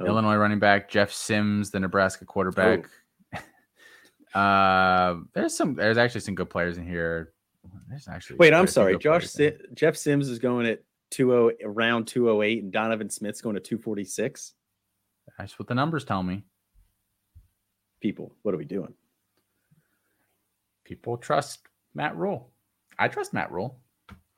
Oh. Illinois running back, Jeff Sims, the Nebraska quarterback. [laughs] uh there's some there's actually some good players in here. There's actually Wait, I'm sorry. Josh Jeff Sims is going at 20 around 208 and Donovan Smith's going to 246. That's what the numbers tell me. People, what are we doing? People trust Matt Rhule. I trust Matt Rhule.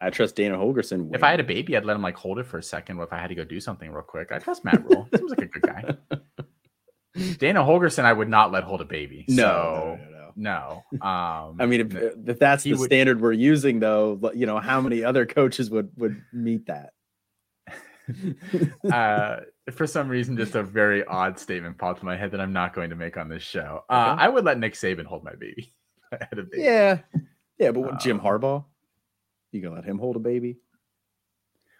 I trust Dana Holgorsen. If I had a baby, I'd let him like hold it for a second. If I had to go do something real quick, I trust Matt Rhule. Seems like a good guy. [laughs] Dana Holgorsen, I would not let hold a baby. no, so, no, no, no. no. Um, I mean, if, if that's the would- standard we're using, though, you know, how many other coaches would would meet that? [laughs] uh, for some reason, just a very odd statement popped in my head that I'm not going to make on this show. Uh, Okay. I would let Nick Saban hold my baby. [laughs] Had a baby. yeah, yeah, but what, Jim Um, Harbaugh, you gonna let him hold a baby?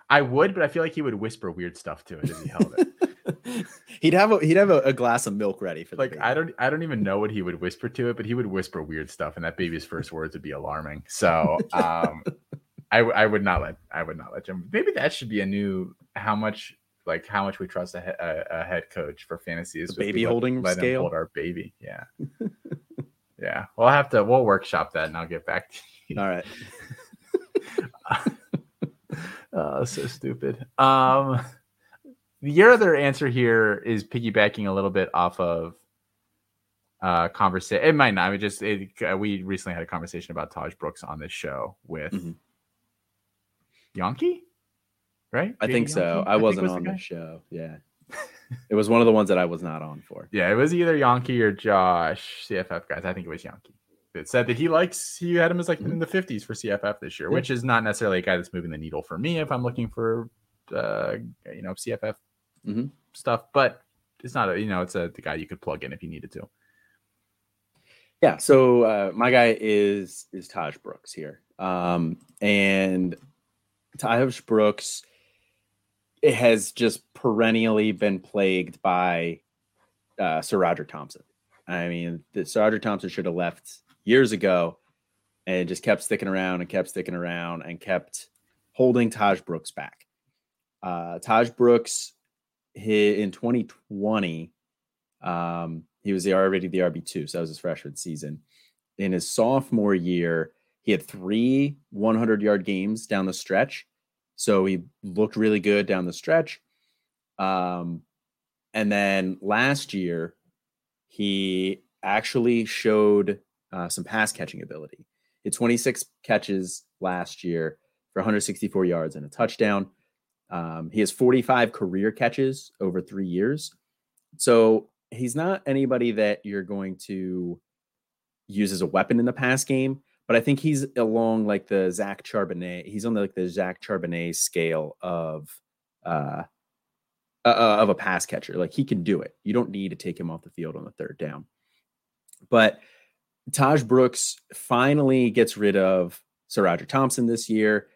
I would, but I feel like he would whisper weird stuff to it as he held it. [laughs] he'd have a he'd have a, a glass of milk ready for the like. I don't I don't even know what he would whisper to it, but he would whisper weird stuff, and that baby's first words would be alarming. So [laughs] um I, I would not let I would not let Jim. Maybe that should be a new how much like how much we trust a, a, a head coach for fantasy is if baby let- holding let him scale? hold our baby. Yeah, yeah. We'll have to we'll workshop that, and I'll get back to you. All right. [laughs] Oh, so stupid. Um, your other answer here is piggybacking a little bit off of uh conversation. It might not. We just it, uh, we recently had a conversation about Tahj Brooks on this show with Mhm. Yankee, right? I think so. Yankee, I wasn't was on guy. the show. Yeah. It was one of the ones that I was not on for. Yeah, it was either Yankee or Josh CFF guys. I think it was Yankee. that said that he likes he had him as like in the 50s for CFF this year, which is not necessarily a guy that's moving the needle for me if I'm looking for uh you know CFF Mhm. stuff, but it's not a you know it's a the guy you could plug in if you needed to. Yeah, so uh, my guy is is Tahj Brooks here, um, and Tahj Brooks it has just perennially been plagued by uh, SaRodorick Thompson. I mean, the, SaRodorick Thompson should have left years ago, and just kept sticking around and kept sticking around and kept holding Tahj Brooks back. Uh, Tahj Brooks in 2020. Um, he was the already the RB two, so that was his freshman season. In his sophomore year, he had three 100 yard games down the stretch, so he looked really good down the stretch. Um, and then last year, he actually showed uh, some pass catching ability. He had 26 catches last year for 164 yards and a touchdown. Um, he has 45 career catches over three years. So he's not anybody that you're going to use as a weapon in the pass game, but I think he's along like the Zach Charbonnet. He's on the, like the Zach Charbonnet scale of uh, uh, of a pass catcher. Like he can do it. You don't need to take him off the field on the third down. But Tahj Brooks finally gets rid of SaRodorick Thompson this year,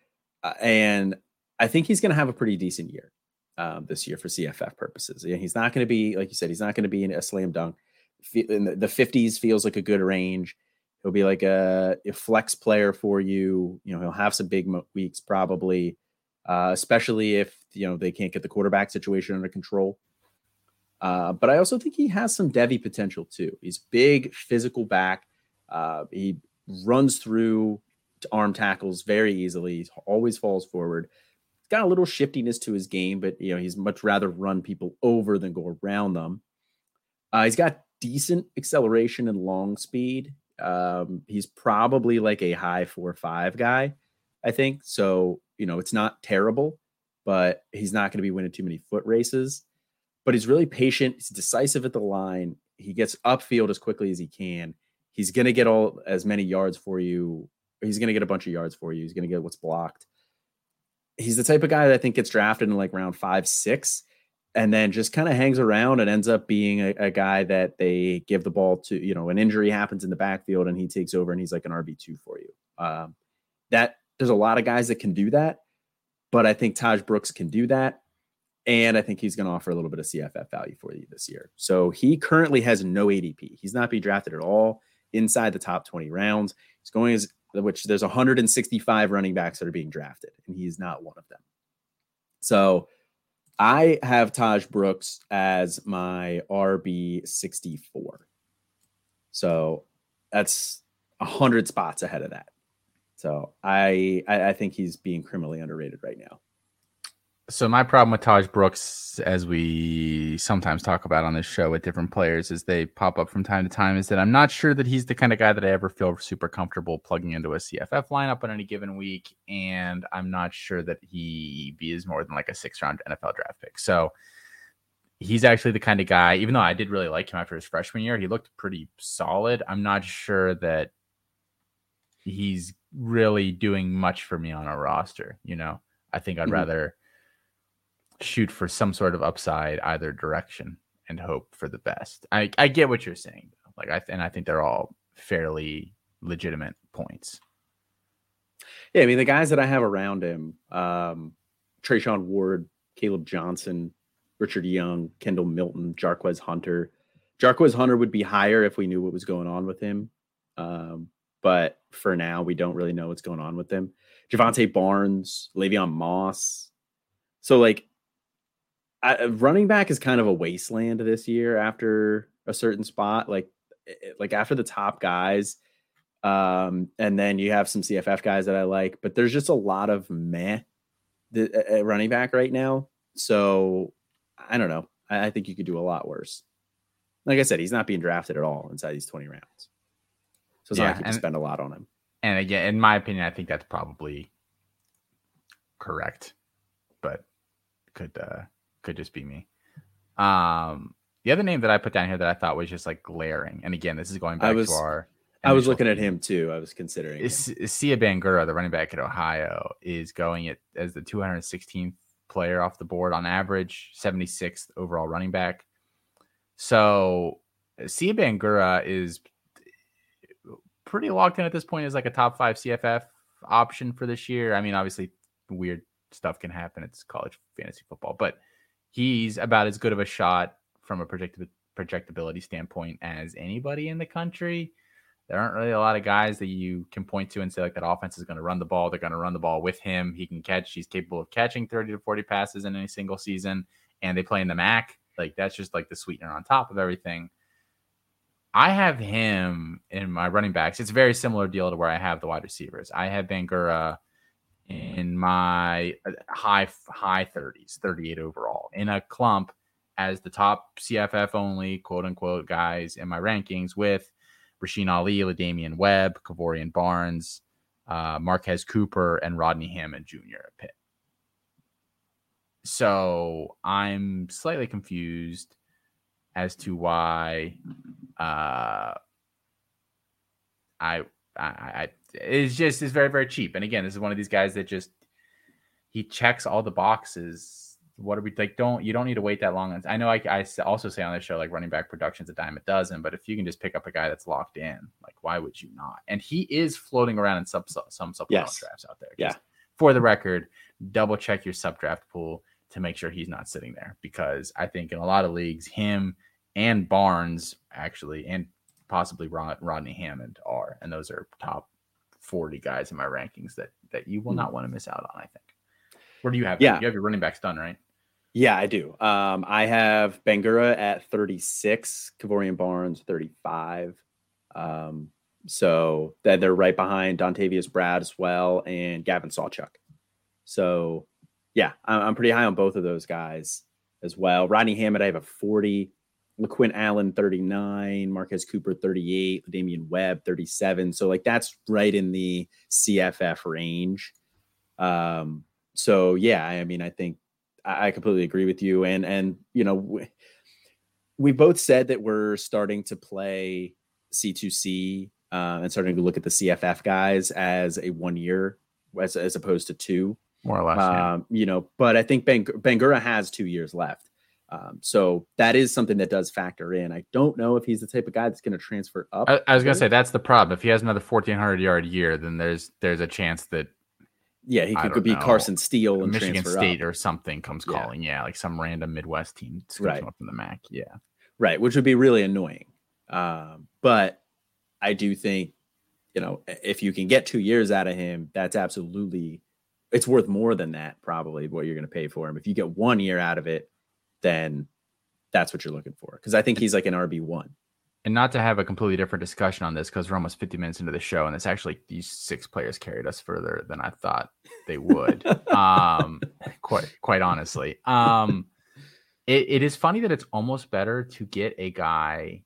uh, and I think he's going to have a pretty decent year um, this year for CFF purposes. Yeah, he's not going to be like you said. He's not going to be in a slam dunk. In the, the 50s feels like a good range. He'll be like a, a flex player for you. You know, he'll have some big weeks probably, uh, especially if you know they can't get the quarterback situation under control. Uh, but I also think he has some Devy potential too. He's big, physical back. Uh, he runs through arm tackles very easily. He always falls forward. He's got a little shiftiness to his game, but you know he's much rather run people over than go around them. Uh, he's got decent acceleration and long speed. Um, he's probably like a high four five guy, I think. So you know it's not terrible, but he's not going to be winning too many foot races. But he's really patient. He's decisive at the line. He gets upfield as quickly as he can. He's going to get all as many yards for you. He's going to get a bunch of yards for you. He's going to get what's blocked. He's the type of guy that I think gets drafted in like round five, six, and then just kind of hangs around and ends up being a, a guy that they give the ball to. You know, an injury happens in the backfield and he takes over and he's like an RB two for you. Um, that there's a lot of guys that can do that, but I think Tahj Brooks can do that. And I think he's going to offer a little bit of CFF value for you this year. So he currently has no ADP. He's not being drafted at all inside the top 20 rounds. He's going as which there's 165 running backs that are being drafted, and he's not one of them. So I have Tahj Brooks as my RB 64. So that's a hundred spots ahead of that. So I, I I think he's being criminally underrated right now. So my problem with Tahj Brooks, as we sometimes talk about on this show with different players, as they pop up from time to time, is that I'm not sure that he's the kind of guy that I ever feel super comfortable plugging into a CFF lineup on any given week, and I'm not sure that he is more than like a six round NFL draft pick. So he's actually the kind of guy. Even though I did really like him after his freshman year, he looked pretty solid. I'm not sure that he's really doing much for me on a roster. You know, I think I'd Mhm. rather shoot for some sort of upside either direction and hope for the best. I, I get what you're saying. Like I and I think they're all fairly legitimate points. Yeah, I mean the guys that I have around him, um, Treshaun Ward, Caleb Johnson, Richard Young, Kendall Milton, Jarquez Hunter. Jarquez Hunter would be higher if we knew what was going on with him. Um, but for now, we don't really know what's going on with him. Jovantae Barnes, Le'Veon Moss. So like I, running back is kind of a wasteland this year after a certain spot. Like eh, like after the top guys, um, and then you have some CFF guys that I like, but there's just a lot of meh the, uh, running back right now. So I don't know. I, I think you could do a lot worse. Like I said, he's not being drafted at all inside these 20 rounds. So it's Yeah, not like you can and- spend a lot on him. And again, in my opinion, I think that's probably correct, but could uh could just be me. Um the other name that I put down here that I thought was just like glaring, and again, this is going back was- to our I was looking at him too. I was considering. Is, Sieh Bangura, the running back at Ohio, is going at as the 216th player off the board on average, 76th overall running back. So Sieh Bangura is pretty locked in at this point as like a top five CFF option for this year. I mean, obviously, weird stuff can happen. It's college fantasy football, but he's about as good of a shot from a projectability standpoint as anybody in the country. There aren't really a lot of guys that you can point to and say like that offense is going to run the ball. They're going to run the ball with him. He can catch. He's capable of catching 30 to 40 passes in any single season. And they play in the MAC. Like that's just like the sweetener on top of everything. I have him in my running backs. It's a very similar deal to where I have the wide receivers. I have Bangura in my uh, high high 30s, 38 overall, in a clump as the top CFF only quote unquote guys in my rankings with Rasheen Ali, LaDamian Webb, Kavorian Barnes, uh, Marquez Cooper, and Rodney Hammond Jr. at Pitt. So I'm slightly confused as to why uh, I, I, I it's just is very very cheap. And again, this is one of these guys that just he checks all the boxes. What are we like? Don't you don't need to wait that long? I know I, I also say on this show like running back production's a dime a dozen, but if you can just pick up a guy that's locked in, like why would you not? And he is floating around in some some supplemental yes. drafts out there. Yeah. For the record, double check your sub draft pool to make sure he's not sitting there because I think in a lot of leagues, him and Barnes actually, and possibly Rod, Rodney Hammond are, and those are top 40 guys in my rankings that that you will hmm. not want to miss out on. I think. Where do you have? Yeah, you have your running backs done, right? Yeah, I do. Um, I have Bangura at 36, Kavorian Barnes 35. Um, so that they're right behind Dontavius Brad as well and Gavin Sawchuk. So yeah, I'm, I'm pretty high on both of those guys as well. Rodney Hammond, I have a 40. LeQuint Allen 39, Marquez Cooper 38, Damian Webb 37. So like that's right in the CFF range. Um, so yeah, I mean, I think I, I completely agree with you. And and you know, we, we both said that we're starting to play C2C uh, and starting to look at the CFF guys as a one year as as opposed to two. More or less. Um, yeah. You know, but I think Bang- Bangura has two years left. Um, so that is something that does factor in. I don't know if he's the type of guy that's going to transfer up. I, I was going to say that's the problem. If he has another fourteen hundred yard year, then there's there's a chance that yeah he could, could be know, Carson Steele and Michigan State up. or something comes calling. Yeah. yeah. like some random Midwest team right. up from the MAC. Yeah, right, which would be really annoying. Um, but I do think you know if you can get two years out of him, that's absolutely it's worth more than that probably what you're going to pay for him. If you get one year out of it then that's what you're looking for. Because I think he's like an RB one. And not to have a completely different discussion on this, because we're almost 50 minutes into the show, and it's actually these six players carried us further than I thought they would. [laughs] um, quite quite honestly. Um, it, it is funny that it's almost better to get a guy.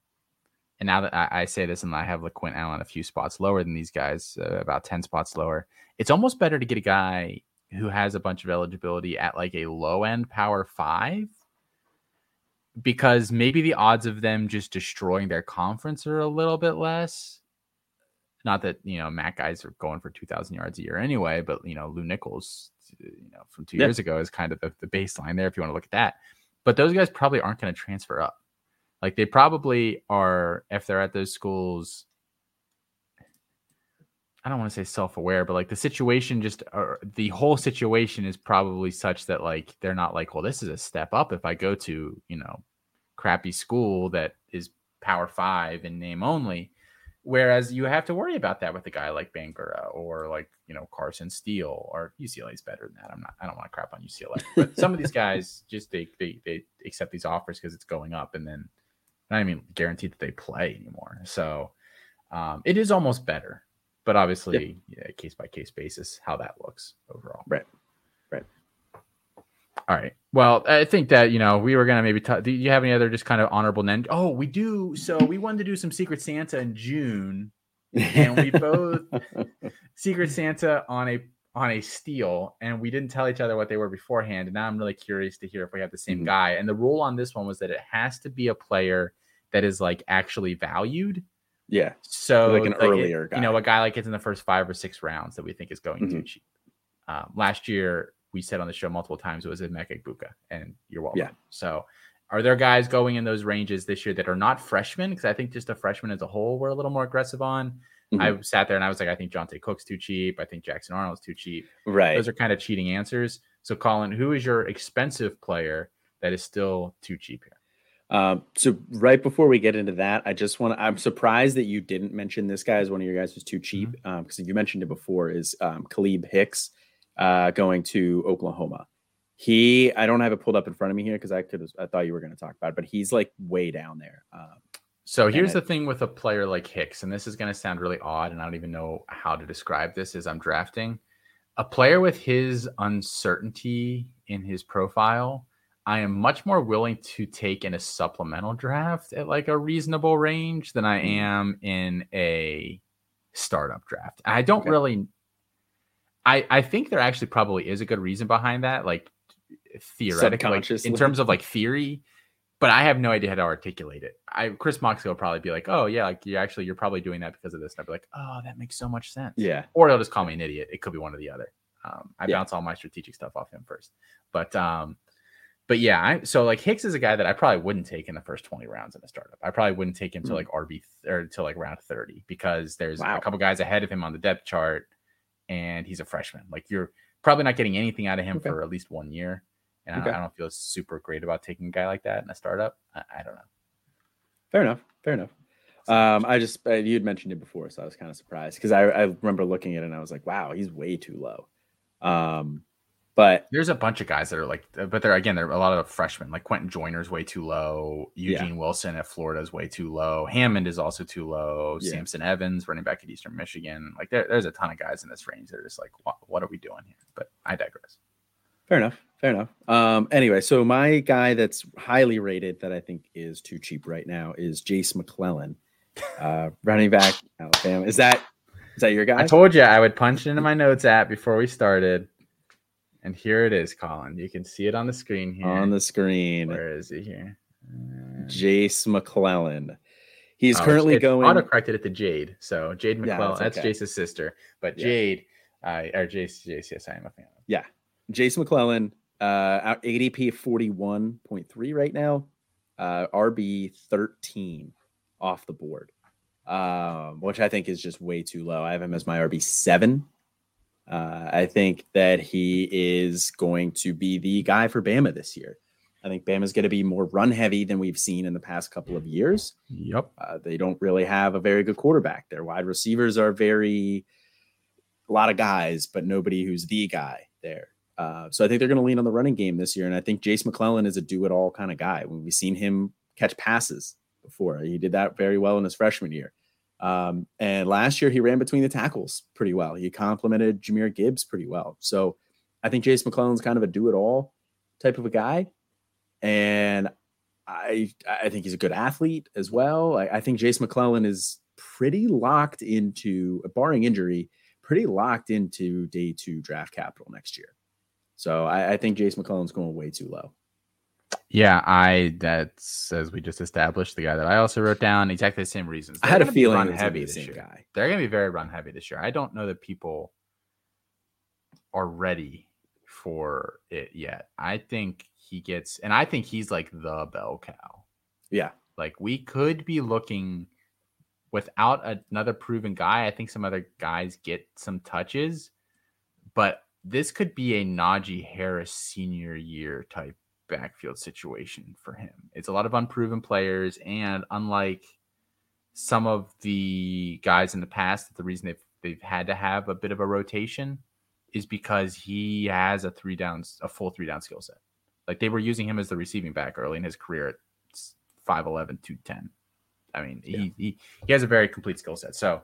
And now that I, I say this, and I have LeQuint Allen a few spots lower than these guys, uh, about 10 spots lower, it's almost better to get a guy who has a bunch of eligibility at like a low end power five because maybe the odds of them just destroying their conference are a little bit less. Not that you know Matt guys are going for two thousand yards a year anyway, but you know Lew Nichols, you know from two yeah. years ago is kind of the, the baseline there if you want to look at that. But those guys probably aren't going to transfer up. Like they probably are if they're at those schools. I don't want to say self-aware, but like the situation just or the whole situation is probably such that like they're not like, well, this is a step up if I go to, you know, crappy school that is power five in name only. Whereas you have to worry about that with a guy like Bangura or like, you know, Carson Steele or UCLA is better than that. I'm not, I don't want to crap on UCLA, but some of these [laughs] guys just, they, they, they accept these offers because it's going up and then not even guaranteed that they play anymore. So um, it is almost better, but obviously yep. yeah, case by case basis, how that looks overall. Right. Right. All right. Well, I think that you know we were gonna maybe. talk. do you have any other just kind of honorable men? Oh, we do. So we wanted to do some Secret Santa in June, and we both [laughs] Secret Santa on a on a steal, and we didn't tell each other what they were beforehand. And now I'm really curious to hear if we have the same mm-hmm. guy. And the rule on this one was that it has to be a player that is like actually valued. Yeah. So Like an it- earlier you know, a guy like gets in the first five or six rounds that we think is going too Mhm. cheap. Um, last year, we said on the show multiple times it was Emeka Egbuka, and you're welcome. Yeah. So, are there guys going in those ranges this year that are not freshmen? Because I think just a freshman as a whole, we're a little more aggressive on. Mhm. I sat there and I was like, I think Jonte Cook's too cheap. I think Jackson Arnold's too cheap. Right. Those are kind of cheating answers. So, Colin, who is your expensive player that is still too cheap here? Um, so right before we get into that, I just want to, I'm surprised that you didn't mention this guy as one of your guys was too cheap. Mm-hmm. Um, because you mentioned it before is um Kalib Hicks uh going to Oklahoma. He I don't have it pulled up in front of me here because I could I thought you were going to talk about it, but he's like way down there. Um So here's the thing with a player like Hicks, and this is going to sound really odd, and I don't even know how to describe this as I'm drafting. A player with his uncertainty in his profile, I am much more willing to take in a supplemental draft at like a reasonable range than I Mhm. am in a startup draft. I don't Okay. really. I I think there actually probably is a good reason behind that, like theoretically, like, in terms of like theory but I have no idea how to articulate it. I Chris Moxley will probably be like, "Oh yeah, like you actually you're probably doing that because of this." And I'd be like, "Oh, that makes so much sense." yeah. Or he'll just call me an idiot. It could be one or the other. Um, I Yeah. bounce all my strategic stuff off him first, but um, but yeah, I, so like Hicks is a guy that I probably wouldn't take in the first twenty rounds in a startup. I probably wouldn't take him to Hmm. like RB th- or to like round thirty because there's Wow. a couple guys ahead of him on the depth chart, and he's a freshman. Like you're probably not getting anything out of him Okay. for at least one year. And I, Okay. don't, I don't feel super great about taking a guy like that in a startup. I, I don't know. Fair enough. Fair enough. Um, I just uh, you had mentioned it before, so I was kind of surprised because I, I remember looking at it and I was like, wow, he's way too low. Um, but There's a bunch of guys that are like, but they're again, they're a lot of freshmen. Like Quinten Joyner's way too low. Yeah. Eugene Wilson at Florida is way too low. Hammond is also too low. Yeah. Samson Evans, running back at Eastern Michigan. Like there, there's a ton of guys in this range that are just like, what, what are we doing here? But I digress. Fair enough. Fair enough. Um, anyway, so my guy that's highly rated that I think is too cheap right now is Jase McClellan, uh, running back Alabama. Is that is that your guy? I told you I would punch it into my notes app before we started, and here it is, Colin. You can see it on the screen here. on the screen? Where is he here? Uh, Jase McClellan. He's oh, currently it's going. Auto corrected it to Jade. So Jade McClellan. that's that's okay. Jase's sister, but Yeah. Jade, uh, or Jase, Jase, yes, I am a fan. Yeah, Jase McClellan. Uh, out ADP forty one point three right now. Uh, RB thirteen off the board, um, which I think is just way too low. I have him as my RB seven. Uh, I think that he is going to be the guy for Bama this year. I think Bama's going to be more run heavy than we've seen in the past couple of years. Yep. Uh, they don't really have a very good quarterback. Their wide receivers are very, a lot of guys, but nobody who's the guy there. Uh, so I think they're going to lean on the running game this year. And I think Jase McClellan is a do it all kind of guy. We've seen him catch passes before, he did that very well in his freshman year. Um, and last year he ran between the tackles pretty well. He complemented Jahmyr Gibbs pretty well. So I think Jase McClellan's kind of a do it all type of a guy. And I I think he's a good athlete as well. I, I think Jase McClellan is pretty locked into, barring injury, pretty locked into day two draft capital next year. So I, I think Jase McClellan's going way too low. Yeah, I that's as we just established the guy that I also wrote down exactly the same reasons. I had a feeling run it was gonna be heavy this year. guy. They're going to be very run heavy this year. I don't know that people are ready for it yet. I think he gets, and I think he's like the bell cow. Yeah. Like we could be looking without another proven guy. I think some other guys get some touches, but this could be a Najee Harris senior year type backfield situation for him. It's a lot of unproven players, and unlike some of the guys in the past, the reason they've they've had to have a bit of a rotation is because he has a three downs, a full three down skill set. Like they were using him as the receiving back early in his career at 5'11, 210. I mean, Yeah. he, he he has a very complete skill set. So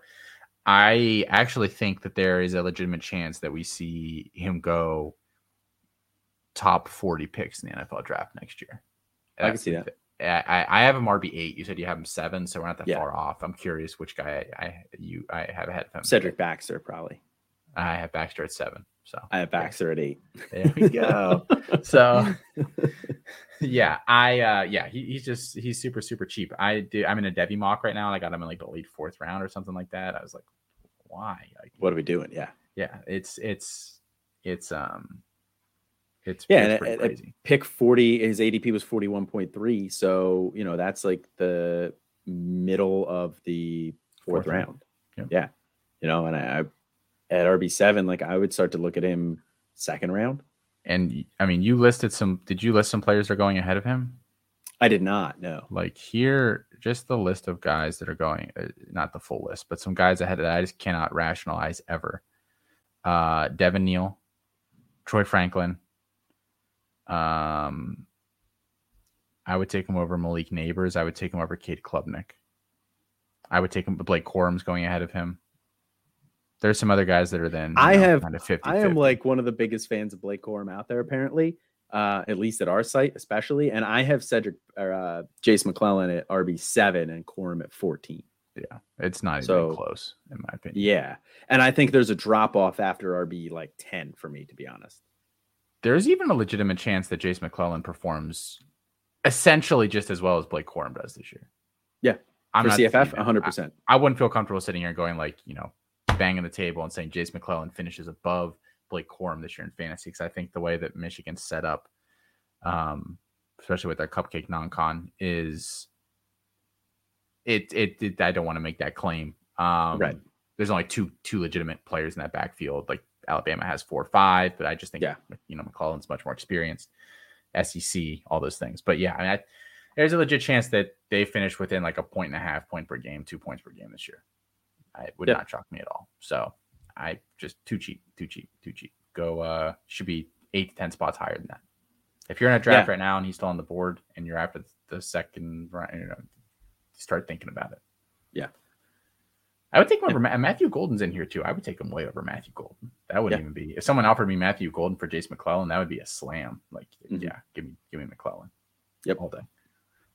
I actually think that there is a legitimate chance that we see him go top 40 picks in the NFL draft next year. I can see that. I, I- I have him RB eight. You said you have him seven, so we're not that Yeah. far off. I'm curious which guy I, I you I have ahead of him. Cedric Baxter, probably. I have Baxter at seven. So I have Baxter at eight. there we go. [laughs] so yeah, I uh yeah, he, he's just he's super super cheap. I do. I'm in a Devy mock right now, and I got him in like the late fourth round or something like that. I was like, why? Like, What are we doing? Yeah. yeah, it's it's it's um, it's Yeah, it's and pretty it- it- Pick 40, his ADP was 41.3. So, you know, that's like the middle of the fourth, Fourth round. round. Yeah. Yeah. You know, and I, I at RB7, like I would start to look at him second round. And I mean, you listed some. Did you list some players that are going ahead of him? I did not No. Like here, just the list of guys that are going. Uh, not the full list, but some guys ahead of that I just cannot rationalize ever. Uh, Devin Neal, Troy Franklin. Um, I would take him over Malik Nabers. I would take him over Cade Klubnik. I would take him. Blake Corum's going ahead of him. There's some other guys that are then. I know, have- kind of 50. I am like one of the biggest fans of Blake Corum out there, apparently, uh, at least at our site, especially. And I have Cedric or uh, Jase McClellan at RB7 and Corum at 14. yeah, it's not even So- close in my opinion. Yeah. And I think there's a drop off after RB like 10 for me, to be honest. There's even a legitimate chance that Jase McClellan performs essentially just as well as Blake Corum does this year. Yeah, I'm for not, CFF, you know, 100%. I, I wouldn't feel comfortable sitting here going like, you know, banging the table and saying Jase McClellan finishes above Blake Corum this year in fantasy because I think the way that Michigan's set up, um, especially with their cupcake non-con, is it it, it I don't want to make that claim. Um, Right. There's only two two legitimate players in that backfield. Like Alabama has four or five, but I just think Yeah. you know McClellan's much more experienced. SEC, all those things. But yeah, I mean, I, there's a legit chance that they finish within like a point and a half point per game, two points per game this year. I it would not shock me at all. So I just too cheap, too cheap, too cheap. Go uh should be eight to ten spots higher than that. If you're in a draft Yeah. right now and he's still on the board and you're after the second round, you know, start thinking about it. Yeah. I would take him over Ma- Matthew Golden's in here too. I would take him way over Matthew Golden. That wouldn't Yeah. even be if someone offered me Matthew Golden for Jase McClellan, that would be a slam. Like, Mhm. yeah, give me give me McClellan. Yep. All day.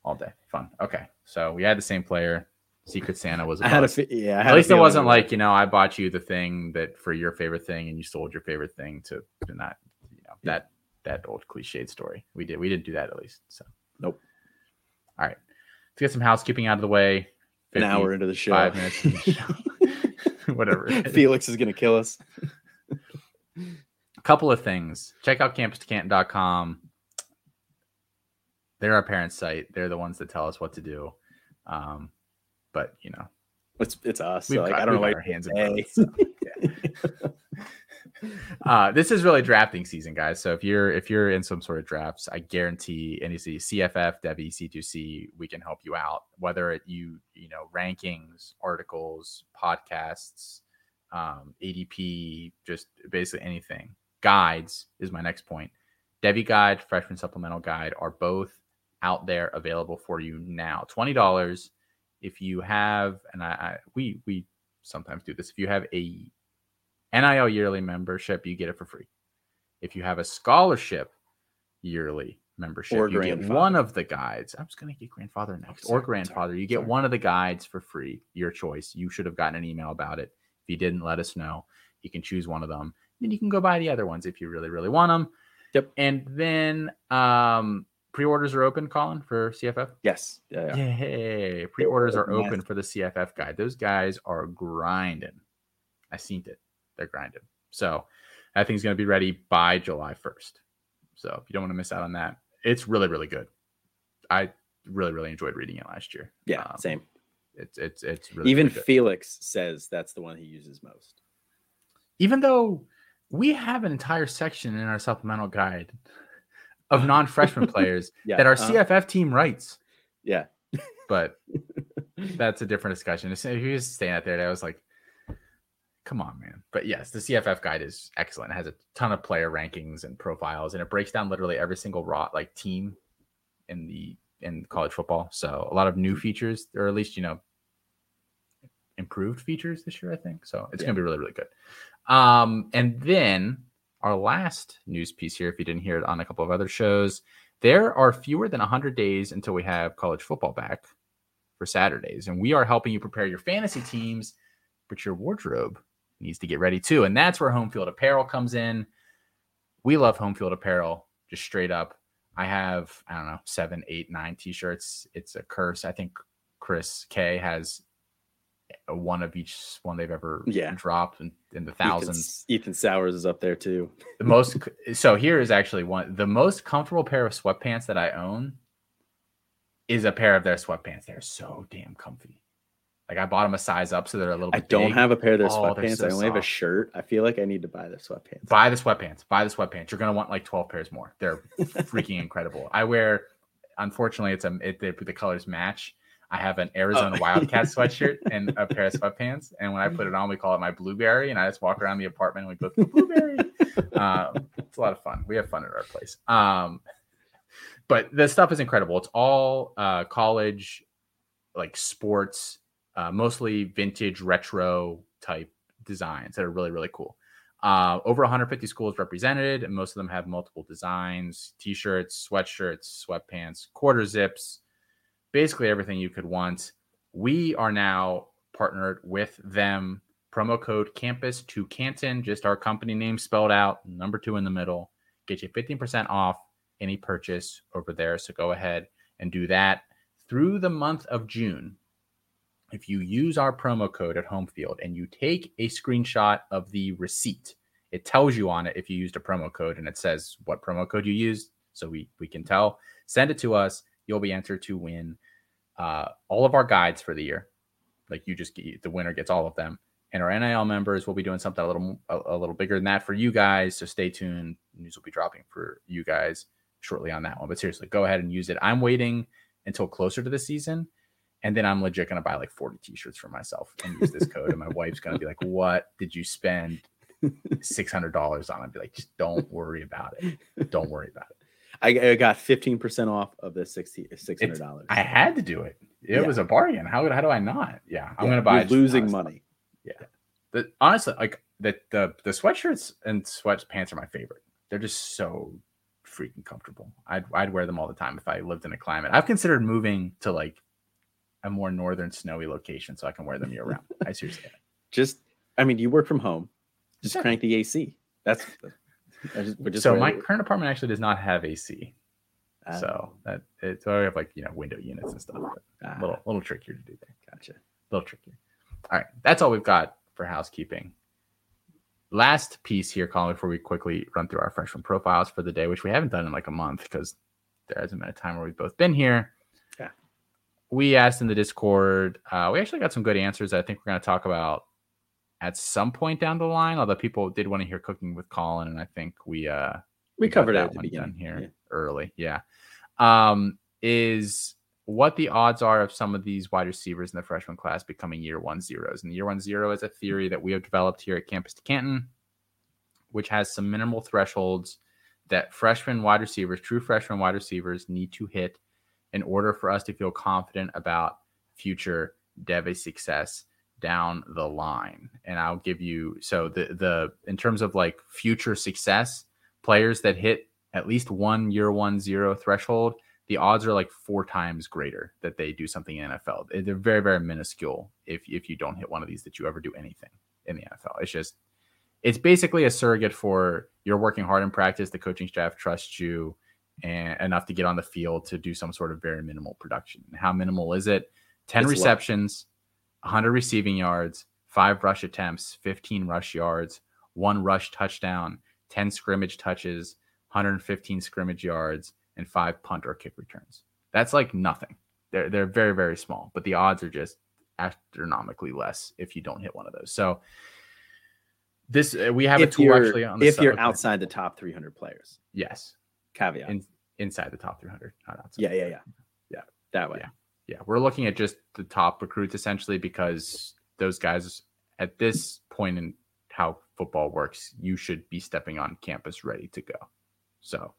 All day. Fun. Okay. So we had the same player. Secret Santa was a [laughs] I had a yeah. I At least it wasn't like, you know, I bought you the thing that for your favorite thing and you sold your favorite thing to, to not, you know, Yeah. that that old cliched story. We did we didn't do that at least. So Nope. All right. Let's get some housekeeping out of the way. An hour into the show. five minutes into the show. [laughs] Whatever. Felix is gonna kill us. a [laughs] couple of things. Check out campus2canton.com. They're our parents' site. They're the ones that tell us what to do. Um, but you know, It's it's us. we've So, like, got, I don't know why our hands in both, so, yeah. [laughs] uh, this is really drafting season, guys. So if you're if you're in some sort of drafts, I guarantee any CFF, Devy, C2C, we can help you out. Whether it you you know rankings, articles, podcasts, um, ADP, just basically anything. Guides is my next point. Devy Guide, Freshman Supplemental Guide are both out there available for you now. Twenty dollars if you have, and I, I we we sometimes do this. If you have a NIL yearly membership, you get it for free. If you have a scholarship yearly membership, Or you get one of the guides. I was going to get grandfather next, sorry, or grandfather. You get sorry. one of the guides for free. Your choice. You should have gotten an email about it. If you didn't, let us know. You can choose one of them. Then you can go buy the other ones if you really, really want them. Yep. And then um, pre-orders are open, Colin, for CFF. Yes. Yeah. yeah. Yay! Pre-orders are open for the CFF guide. Those guys are grinding. I seen it. They're grinding. So that thing's going to be ready by July 1st. So if you don't want to miss out on that, it's really, really good. I really, really enjoyed reading it last year. Yeah. Um, Same. It's it's it's really Even really. Felix says that's the one he uses most. even though we have an entire section in our supplemental guide of non-freshman [laughs] players Yeah. that our uh-huh. CFF team writes. Yeah. but [laughs] that's a different discussion. If he was staying out there, I was like, come on, man. But yes, the CFF guide is excellent. It has a ton of player rankings and profiles, and it breaks down literally every single raw like team in the in college football. So a lot of new features, or at least you know, improved features this year, I think. So it's Yeah. gonna be really, really good. Um, and then our last news piece here, if you didn't hear it on a couple of other shows, there are fewer than 100 days until we have college football back for Saturdays. And we are helping you prepare your fantasy teams, but your wardrobe needs to get ready too. And that's where home field apparel comes in. We love home field apparel, just straight up. I have I don't know seven, eight, nine t-shirts. It's a curse. I think Chris K has one of each one they've ever Yeah. dropped in, in the thousands. Ethan, Ethan Sowers is up there too. The most [laughs] so here is actually one the most comfortable pair of sweatpants that I own is a pair of their sweatpants. They're so damn comfy. Like I bought them a size up, so they're a little. Bit I don't big. have a pair of their Oh, sweatpants. so I only have a shirt. I feel like I need to buy their sweatpants. Buy the sweatpants. Buy the sweatpants. You're gonna want like 12 pairs more. They're freaking [laughs] incredible. I wear. Unfortunately, it's a it, the, the colors match. I have an Arizona Oh. Wildcat [laughs] sweatshirt and a pair of sweatpants. And when I put it on, we call it my blueberry. And I just walk around the apartment and we go blueberry. [laughs] um, it's a lot of fun. We have fun at our place. Um, but the stuff is incredible. It's all uh, college, like sports, uh, mostly vintage retro type designs that are really really cool. Uh, over 150 schools represented, and most of them have multiple designs: t-shirts, sweatshirts, sweatpants, quarter zips, basically everything you could want. We are now partnered with them. Promo code Campus to Canton, just our company name spelled out, number two in the middle, get you 15% off any purchase over there. So go ahead and do that through the month of June. If you use our promo code at home field and you take a screenshot of the receipt, it tells you on it if you used a promo code and it says what promo code you used. So we, we can tell. Send it to us. You'll be entered to win uh, all of our guides for the year. Like you just get the winner gets all of them. And our NIL members will be doing something a little a, a little bigger than that for you guys. So stay tuned. News will be dropping for you guys shortly on that one. But seriously, go ahead and use it. I'm waiting until closer to the season. And then I'm legit gonna buy like 40 t-shirts for myself and use this code. and my wife's gonna be like, What did you spend six hundred dollars on? I'd be like, just don't worry about it. Don't worry about it. I, I got 15% off of the 60 $600. I had to do it. It Yeah. was a bargain. How how do I not? Yeah, I'm Yeah, gonna buy you're just losing honest- money. The, honestly, like the, the the sweatshirts and sweatpants are my favorite. They're just so freaking comfortable. I'd I'd wear them all the time if I lived in a climate. I've considered moving to like a more northern snowy location so I can wear them year round. I seriously. have. [laughs] Just, I mean, you work from home. Just Yeah. crank the AC. That's, just, just so my current apartment actually does not have AC. Ah, so that it's so I have like you know window units and stuff. But ah, a little little trickier to do that. gotcha. A little trickier. All right, that's all we've got for housekeeping. Last piece here, Colin, before we quickly run through our freshman profiles for the day, which we haven't done in like a month because there hasn't been a time where we've both been here. We asked in the Discord. Uh, we actually got some good answers. I think we're going to talk about at some point down the line. Although people did want to hear cooking with Colin, and I think we uh We got covered that at one beginning. done here Yeah. early. Yeah. Um, is what the odds are of some of these wide receivers in the freshman class becoming year one zeros. And the year one zero is a theory that we have developed here at Campus to Canton, which has some minimal thresholds that freshman wide receivers, true freshman wide receivers, need to hit in order for us to feel confident about future Dev success down the line. And I'll give you so the the in terms of like future success, players that hit at least one year one zero threshold, the odds are like four times greater that they do something in NFL. They're very, very minuscule if if you don't hit one of these that you ever do anything in the NFL. It's just it's basically a surrogate for you're working hard in practice, the coaching staff trusts you and enough to get on the field to do some sort of very minimal production. How minimal is it? 10 It's low. receptions, 100 receiving yards, five rush attempts, 15 rush yards, one rush touchdown, 10 scrimmage touches, 115 scrimmage yards, and five punt or kick returns. That's like nothing. They're they're very very small, but the odds are just astronomically less if you don't hit one of those. So this uh, we have a tool actually on the if you're outside the top 300 players, Yes, caveat. in, inside the top 300, not outside. yeah, yeah, yeah, Yeah. That way. Yeah. yeah, we're looking at just the top recruits essentially because those guys at this point in how football works, you should be stepping on campus ready to go. So,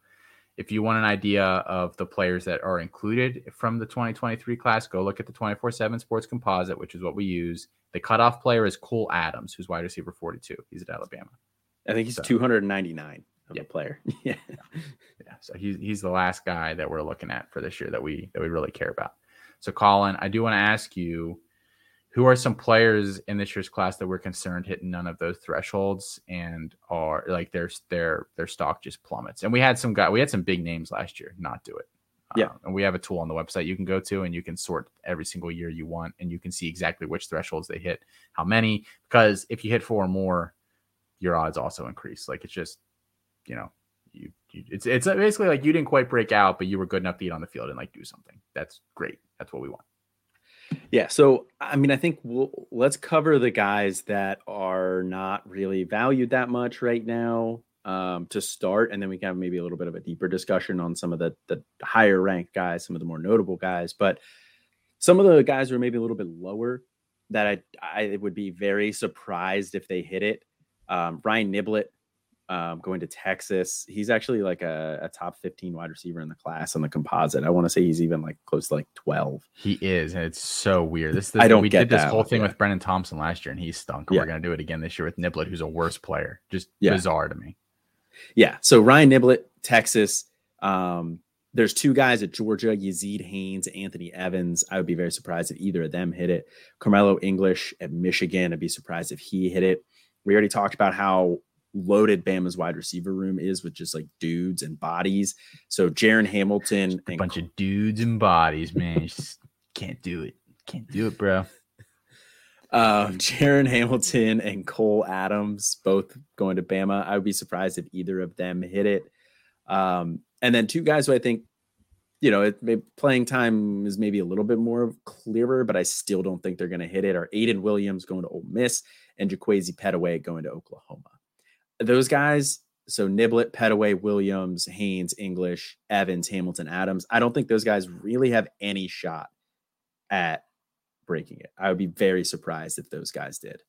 if you want an idea of the players that are included from the 2023 class, go look at the 24 7 Sports Composite, which is what we use. The cutoff player is Cole Adams, who's wide receiver 42. He's at Alabama. I think he's So- 299 of Yeah. a player. [laughs] yeah. Yeah, so he's he's the last guy that we're looking at for this year that we that we really care about. So Colin, I do want to ask you, who are some players in this year's class that we're concerned hitting none of those thresholds and are like their their their stock just plummets. And we had some guy we had some big names last year not do it. Yeah. Um, and we have a tool on the website you can go to and you can sort every single year you want and you can see exactly which thresholds they hit, how many. Because if you hit four or more, your odds also increase. Like it's just, you know, you, you it's it's basically like you didn't quite break out, but you were good enough to get on the field and like do something. That's great. That's what we want. Yeah. So, I mean, I think we'll let's cover the guys that are not really valued that much right now um, to start, and then we can have maybe a little bit of a deeper discussion on some of the the higher ranked guys, some of the more notable guys, but some of the guys who are maybe a little bit lower that I I would be very surprised if they hit it. Um, Ryan Niblett um, going to Texas. He's actually like a, a, top 15 wide receiver in the class on the composite. I want to say he's even like close to like 12. He is. And it's so weird. This, this I don't we get did this whole thing with Brenen Thompson last year and he stunk. Yeah. We're going to do it again this year with Niblett, who's a worse player. Just Yeah. bizarre to me. Yeah. So Ryan Niblett, Texas. Um, there's two guys at Georgia, Yazeed Haynes, Anthony Evans. I would be very surprised if either of them hit it. Karmello English at Michigan. I'd be surprised if he hit it. We already talked about how loaded Bama's wide receiver room is with just like dudes and bodies. So Jaron Hamilton A bunch of dudes and bodies, man. Can't do it. Can't do it, bro. Um, [laughs] Jaron Hamilton and Cole Adams both going to Bama. I would be surprised if either of them hit it. Um, and then two guys who I think, you know, it, may, playing time is maybe a little bit more clearer, but I still don't think they're going to hit it. Are Aiden Williams going to Ole Miss and Jaquaize Pettaway going to Oklahoma? Those guys. So Niblett, Pettaway, Williams, Haynes, English, Evans, Hamilton, Adams. I don't think those guys really have any shot at breaking it. I would be very surprised if those guys did.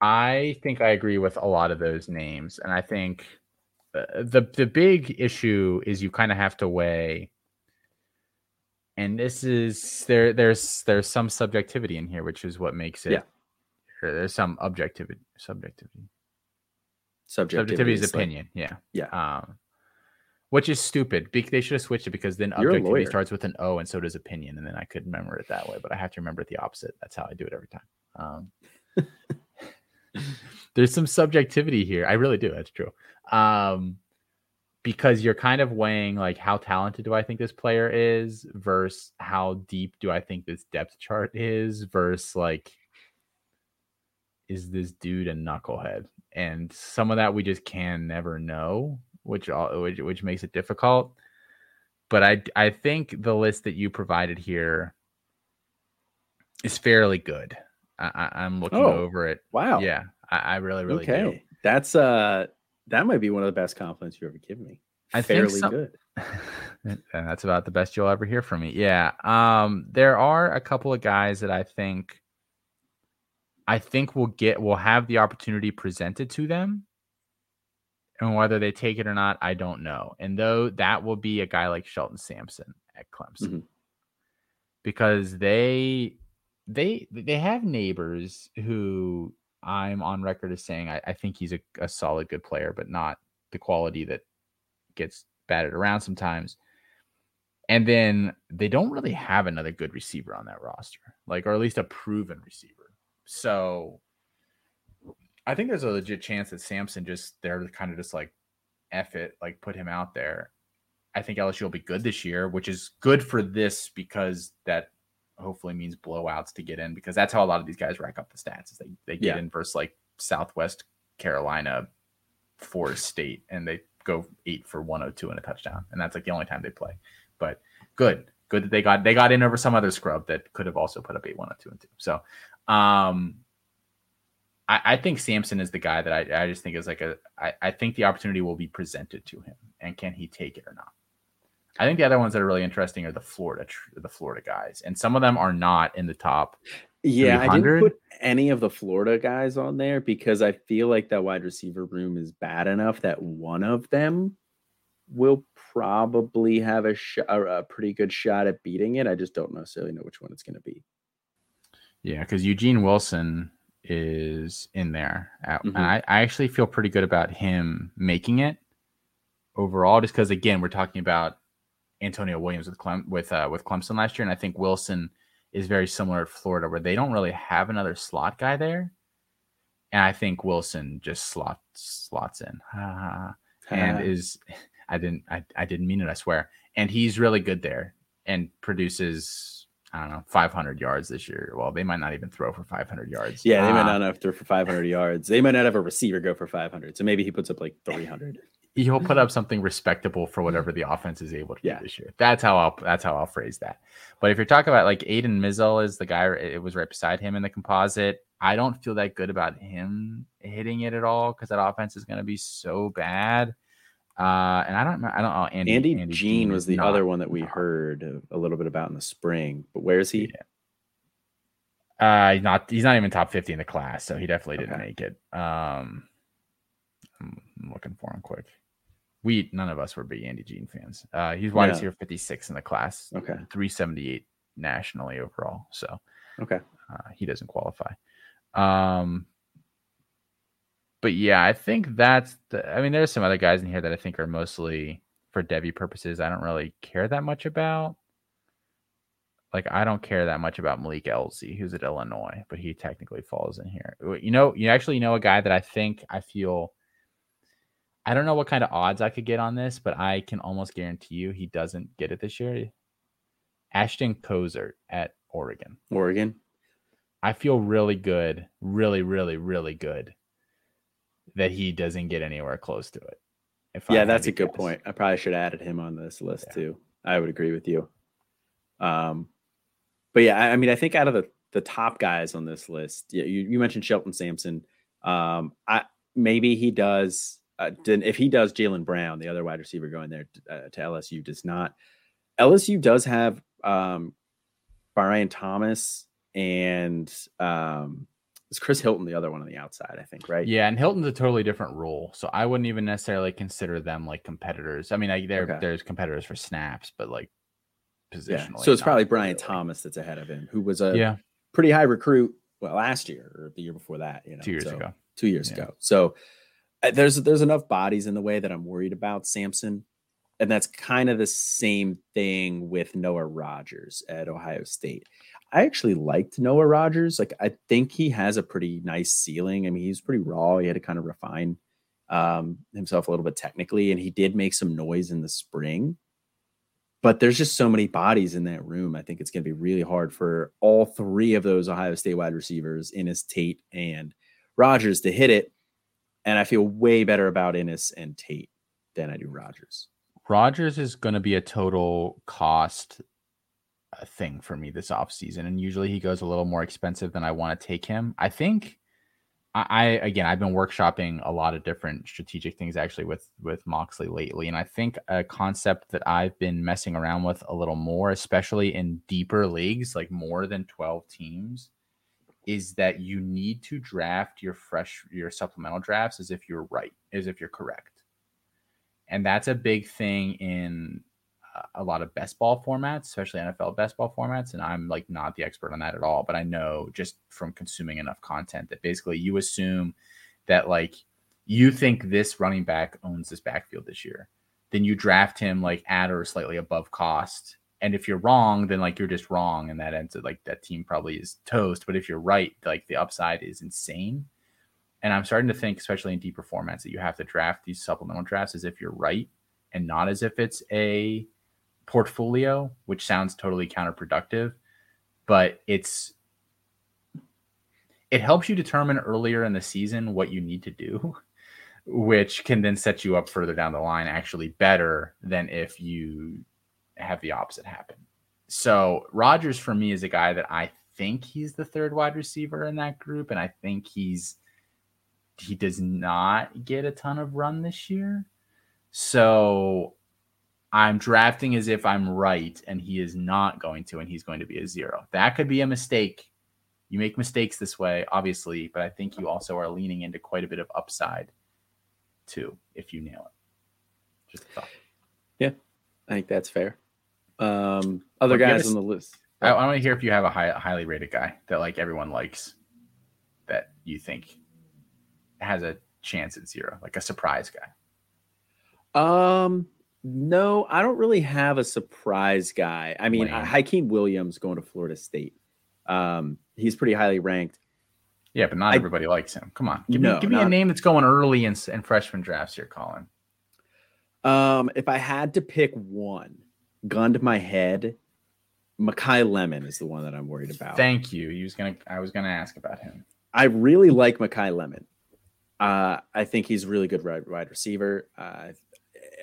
I think I agree with a lot of those names, and I think uh, the the big issue is you kind of have to weigh. And this is there. There's there's some subjectivity in here, which is what makes it. Yeah. There's some objectivity. Subjectivity. Subjectivity, Subjectivity is is like- opinion. yeah. yeah. Um, which is stupid. They should have switched it because then You're objectivity starts with an O, and so does opinion, and then I could remember it that way. But I have to remember it the opposite. That's how I do it every time. Um, [laughs] there's some subjectivity here. I really do. That's true. Um, because you're kind of weighing like how talented do I think this player is versus how deep do I think this depth chart is versus like is this dude a knucklehead? And some of that we just can never know, which all which, which makes it difficult. But I I think the list that you provided here is fairly good. I, I, I'm looking Oh, over it. Wow. Yeah, I, I really really do. okay. That's uh that might be one of the best compliments you ever given me. I think Fairly so- good. [laughs] and that's about the best you'll ever hear from me. Yeah. Um, there are a couple of guys that I think I think will get will have the opportunity presented to them. And whether they take it or not, I don't know. And though that will be a guy like Shelton Sampson at Clemson. Mhm. Because they they they have Nabers who I'm on record as saying I, I think he's a, a solid good player, but not the quality that gets batted around sometimes. And then they don't really have another good receiver on that roster, like or at least a proven receiver. So I think there's a legit chance that Sampson just they're kind of just like F it, like put him out there. I think LSU will be good this year, which is good for this because that hopefully means blowouts to get in because that's how a lot of these guys rack up the stats is they, they get Yeah. in versus like Southwest Carolina, Forest State, and they go eight for 102 and a touchdown. And that's like the only time they play. But good. Good that they got they got in over some other scrub that could have also put up eight, one, oh two, and two. So um I, I think Sampson is the guy that I, I just think is like a I, I think the opportunity will be presented to him and can he take it or not? I think the other ones that are really interesting are the Florida the Florida guys, and some of them are not in the top. Yeah, I didn't put any of the Florida guys on there because I feel like that wide receiver room is bad enough that one of them will probably have a, sh- a, a pretty good shot at beating it. I just don't necessarily know which one it's going to be. Yeah, because Eugene Wilson is in there, at- Mhm. and I, I actually feel pretty good about him making it overall. Just because again, we're talking about Antonio Williams with Clem with uh, with Clemson last year, and I think Wilson is very similar at Florida, where they don't really have another slot guy there. And I think Wilson just slots slots in. and [laughs] is I didn't I, I didn't mean it, I swear. And he's really good there and produces I don't know, 500 yards this year. Well, they might not even throw for 500 yards. Yeah, they uh, might not have throw for 500 yards. They might not have a receiver go for 500. So maybe he puts up like 300. He'll put up something respectable for whatever the offense is able to yeah. do this year. That's how I'll that's how I'll phrase that. But if you're talking about like Aidan Mizell is the guy, it was right beside him in the composite. I don't feel that good about him hitting it at all because that offense is going to be so bad. Uh, and I don't know. I don't know. Andy, Andy, Andy Jean was the not, other one that we heard a little bit about in the spring. But where is he? Yeah. Uh, not he's not even top fifty in the class, so he definitely didn't okay. make it. Um, I'm looking for him quick. We none of us were big Andy Jean fans. Uh, he's wide receiver fifty six in the class. Okay, three seventy eight nationally overall. So okay, uh, he doesn't qualify. Um, but yeah, I think that's the. I mean, there's some other guys in here that I think are mostly for Devy purposes. I don't really care that much about. Like, I don't care that much about Malik Elzy, who's at Illinois, but he technically falls in here. You know, you actually know a guy that I think I feel. I don't know what kind of odds I could get on this, but I can almost guarantee you he doesn't get it this year. Ashton Kozert at Oregon. Oregon. I feel really good, really, really, really good that he doesn't get anywhere close to it. yeah, that's a good guess. point. I probably should have added him on this list yeah. too. I would agree with you. Um, but yeah, I, I, mean, I think out of the the top guys on this list, yeah, you, you mentioned Shelton Sampson. Um, I maybe he does. Uh, if he does, Jalen Brown, the other wide receiver going there to, uh, to LSU, does not. LSU does have um, Brian Thomas and um, is Chris Hilton the other one on the outside? I think, right? Yeah, and Hilton's a totally different role, so I wouldn't even necessarily consider them like competitors. I mean, I, there okay. there's competitors for snaps, but like positionally. Yeah. So it's probably Brian really. Thomas that's ahead of him, who was a yeah. pretty high recruit. Well, last year or the year before that, you know, two years so, ago. Two years yeah. ago. So uh, there's there's enough bodies in the way that I'm worried about Sampson. And that's kind of the same thing with Noah Rogers at Ohio State. I actually liked Noah Rogers. Like I think he has a pretty nice ceiling. I mean, he's pretty raw. He had to kind of refine um, himself a little bit technically, and he did make some noise in the spring. But there's just so many bodies in that room. I think it's going to be really hard for all three of those Ohio State wide receivers, Inniss, Tate, and Rogers, to hit it. And I feel way better about Inniss and Tate than I do Rogers. Rogers is going to be a total cost thing for me this offseason. And usually he goes a little more expensive than I want to take him. I think I, I, again I've been workshopping a lot of different strategic things actually with with Moxley lately. And I think a concept that I've been messing around with a little more, especially in deeper leagues, like more than 12 teams, is that you need to draft your fresh your supplemental drafts as if you're right, as if you're correct. And that's a big thing in a lot of best ball formats, especially NFL best ball formats. And I'm like not the expert on that at all, but I know just from consuming enough content that basically you assume that like you think this running back owns this backfield this year. Then you draft him like at or slightly above cost. And if you're wrong, then like you're just wrong. And that ends up like that team probably is toast. But if you're right, like the upside is insane. And I'm starting to think, especially in deeper formats, that you have to draft these supplemental drafts as if you're right and not as if it's a portfolio, which sounds totally counterproductive, but it's it helps you determine earlier in the season what you need to do, [laughs] which can then set you up further down the line actually better than if you have the opposite happen. So Rogers for me is a guy that I think he's the third wide receiver in that group, and I think he's he does not get a ton of run this year. So I'm drafting as if I'm right and he is not going to, and he's going to be a zero. That could be a mistake. You make mistakes this way, obviously, but I think you also are leaning into quite a bit of upside too if you nail it. Just a thought. Yeah, I think that's fair. Um, other well, guys on the list. I, I want to hear if you have a high, highly rated guy that like everyone likes that you think has a chance at zero, like a surprise guy. Um, no, I don't really have a surprise guy. I mean. Hykeem Williams going to Florida State. Um, he's pretty highly ranked. Yeah, but not I- everybody likes him. Come on, give No, me give me a name that's going early in, in freshman drafts here, Colin. Um, if I had to pick one, gun to my head, Makai Lemon is the one that I'm worried about. Thank you. He was gonna. I was gonna ask about him. I really like Makai Lemon. Uh, I think he's a really good wide, wide receiver. Uh,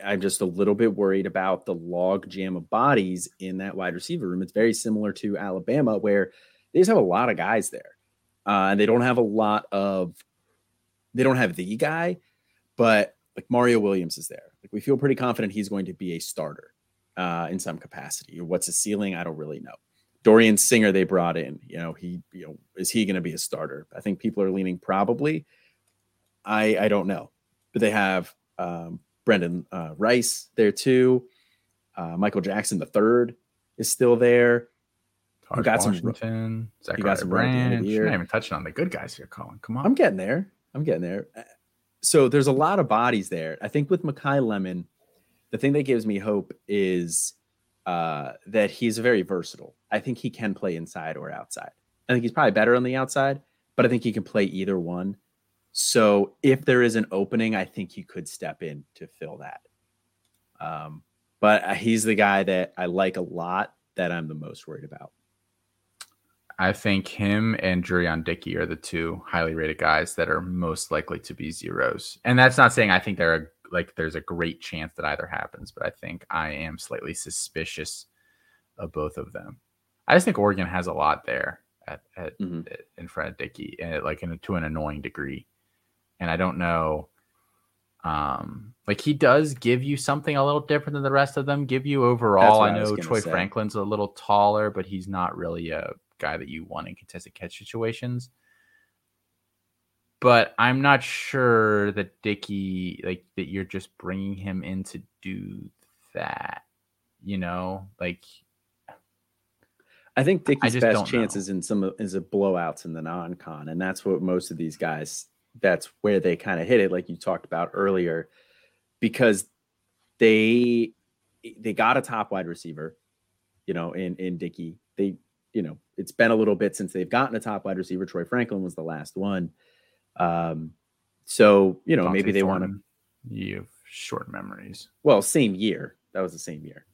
I'm just a little bit worried about the log jam of bodies in that wide receiver room. It's very similar to Alabama, where they just have a lot of guys there, uh, and they don't have a lot of. They don't have the guy, but like Mario Williams is there. Like we feel pretty confident he's going to be a starter uh, in some capacity. What's his ceiling? I don't really know. Dorian Singer they brought in. You know, he you know is he going to be a starter? I think people are leaning probably. I I don't know, but they have um, Brenden uh, Rice there too. Uh, Michael Jackson the third is still there. You got some- Washington, got some run at the end of the Branch. You're not even touching on the good guys here, Colin. Come on. I'm getting there. I'm getting there. Uh, So there's a lot of bodies there. I think with Makai Lemon, the thing that gives me hope is uh, that he's very versatile. I think he can play inside or outside. I think he's probably better on the outside, but I think he can play either one. So if there is an opening, I think he could step in to fill that. Um, but uh, he's the guy that I like a lot that I'm the most worried about. I think him and Jurrion Dickey are the two highly rated guys that are most likely to be zeros. And that's not saying I think they're a, like there's a great chance that either happens, but I think I am slightly suspicious of both of them. I just think Oregon has a lot there at, at Mhm. in front of Dickey, and like in a, to an annoying degree. And I don't know, um, like he does give you something a little different than the rest of them. Give you overall. I I know Troy say. Franklin's a little taller, but he's not really a guy that you want in contested catch situations. But I'm not sure that Dickey, like that, you're just bringing him in to do that. You know, like I think Dickey's just best don't know. chances in some is a blowouts in the non-con, and that's what most of these guys. That's where they kind of hit it, like you talked about earlier, because they they got a top wide receiver, you know, in in Dickey. They, you know, it's been a little bit since they've gotten a top wide receiver. Troy Franklin was the last one. Um, so you know, Dante maybe they want to. You have short memories. Well, same year. That was the same year,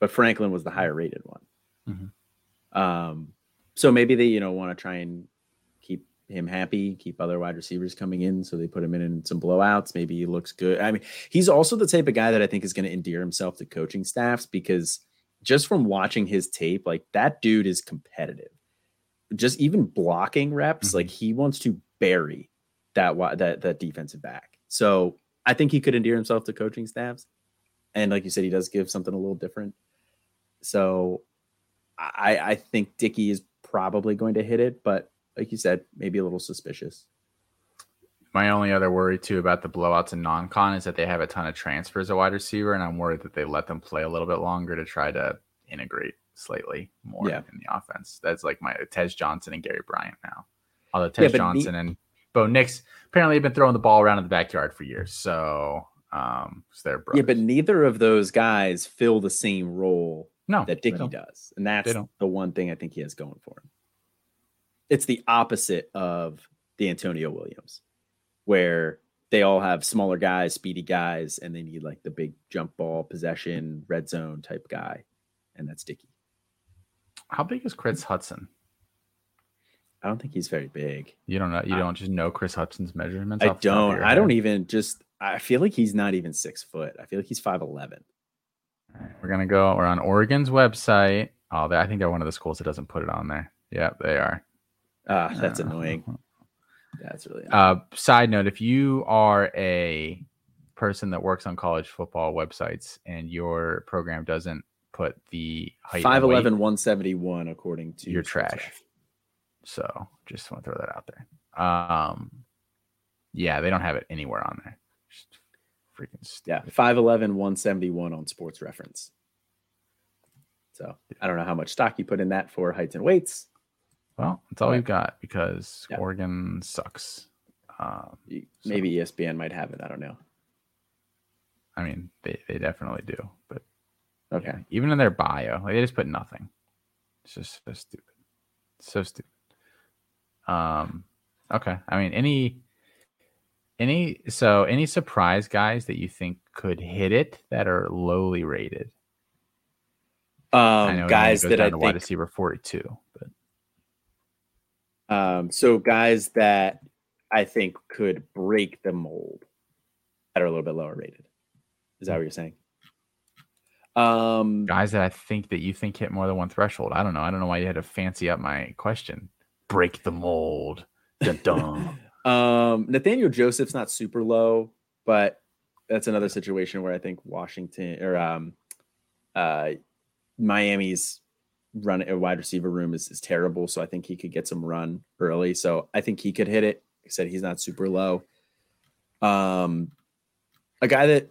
but Franklin was the higher rated one. Mhm. Um, so maybe they, you know, want to try and him happy, keep other wide receivers coming in, so they put him in in some blowouts. Maybe he looks good. I mean, he's also the type of guy that I think is going to endear himself to coaching staffs because just from watching his tape, like that dude is competitive. Just even blocking reps, Mhm. like he wants to bury that that that defensive back. So I think he could endear himself to coaching staffs, and like you said, he does give something a little different. So I I think Dickey is probably going to hit it, but like you said, maybe a little suspicious. My only other worry too about the blowouts and non-con is that they have a ton of transfers at wide receiver, and I'm worried that they let them play a little bit longer to try to integrate slightly more Yeah. in the offense. That's like my Tez Johnson and Gary Bryant now. Although Yeah, Tez but Johnson and Bo Nix apparently have been throwing the ball around in the backyard for years, so um, it's their brothers. Yeah, but neither of those guys fill the same role no, that Dickey does, and that's the one thing I think he has going for him. It's the opposite of the Antonio Williams, where they all have smaller guys, speedy guys, and they need like the big jump ball, possession, red zone type guy, and that's Dickey. How big is Chris Hudson? I don't think he's very big. You don't know. You I- don't just know Chris Hudson's measurements. I off the top of don't. I don't even just. I feel like he's not even six foot. I feel like he's five eleven. All right, we're gonna go. We're on Oregon's website. Oh, they, I think they're one of the schools that doesn't put it on there. Yeah, they are. Ah, that's Uh, annoying. That's really. Uh, side note: If you are a person that works on college football websites and your program doesn't put the height, 5'11", weight, 171, according to You're trash. Ref. so just want to throw that out there. Um, yeah, they don't have it anywhere on there. Just freaking Yeah, stupid. 5'11", 171 on Sports Reference. So I don't know how much stock you put in that for heights and weights. Well, that's all we've got because Yeah. Oregon sucks. Um, So- Maybe E ESPN might have it. I don't know. I mean, they, they definitely do, but Okay. yeah, even in their bio, like, they just put nothing. It's just so stupid. So stupid. Um, okay. I mean, any, any, so any surprise guys that you think could hit it that are lowly rated? Um, guys that I think wide receiver 42, but um, so guys that I think could break the mold that are a little bit lower rated. Is that what you're saying? Um, guys that I think that you think hit more than one threshold. I don't know. I don't know why you had to fancy up my question. Break the mold. [laughs] um, Nathaniel Joseph's not super low, but that's another situation where I think Washington or um, uh, Miami's run a wide receiver room is, is terrible. So I think he could get some run early. So I think he could hit it. I said he's not super low. Um, a guy that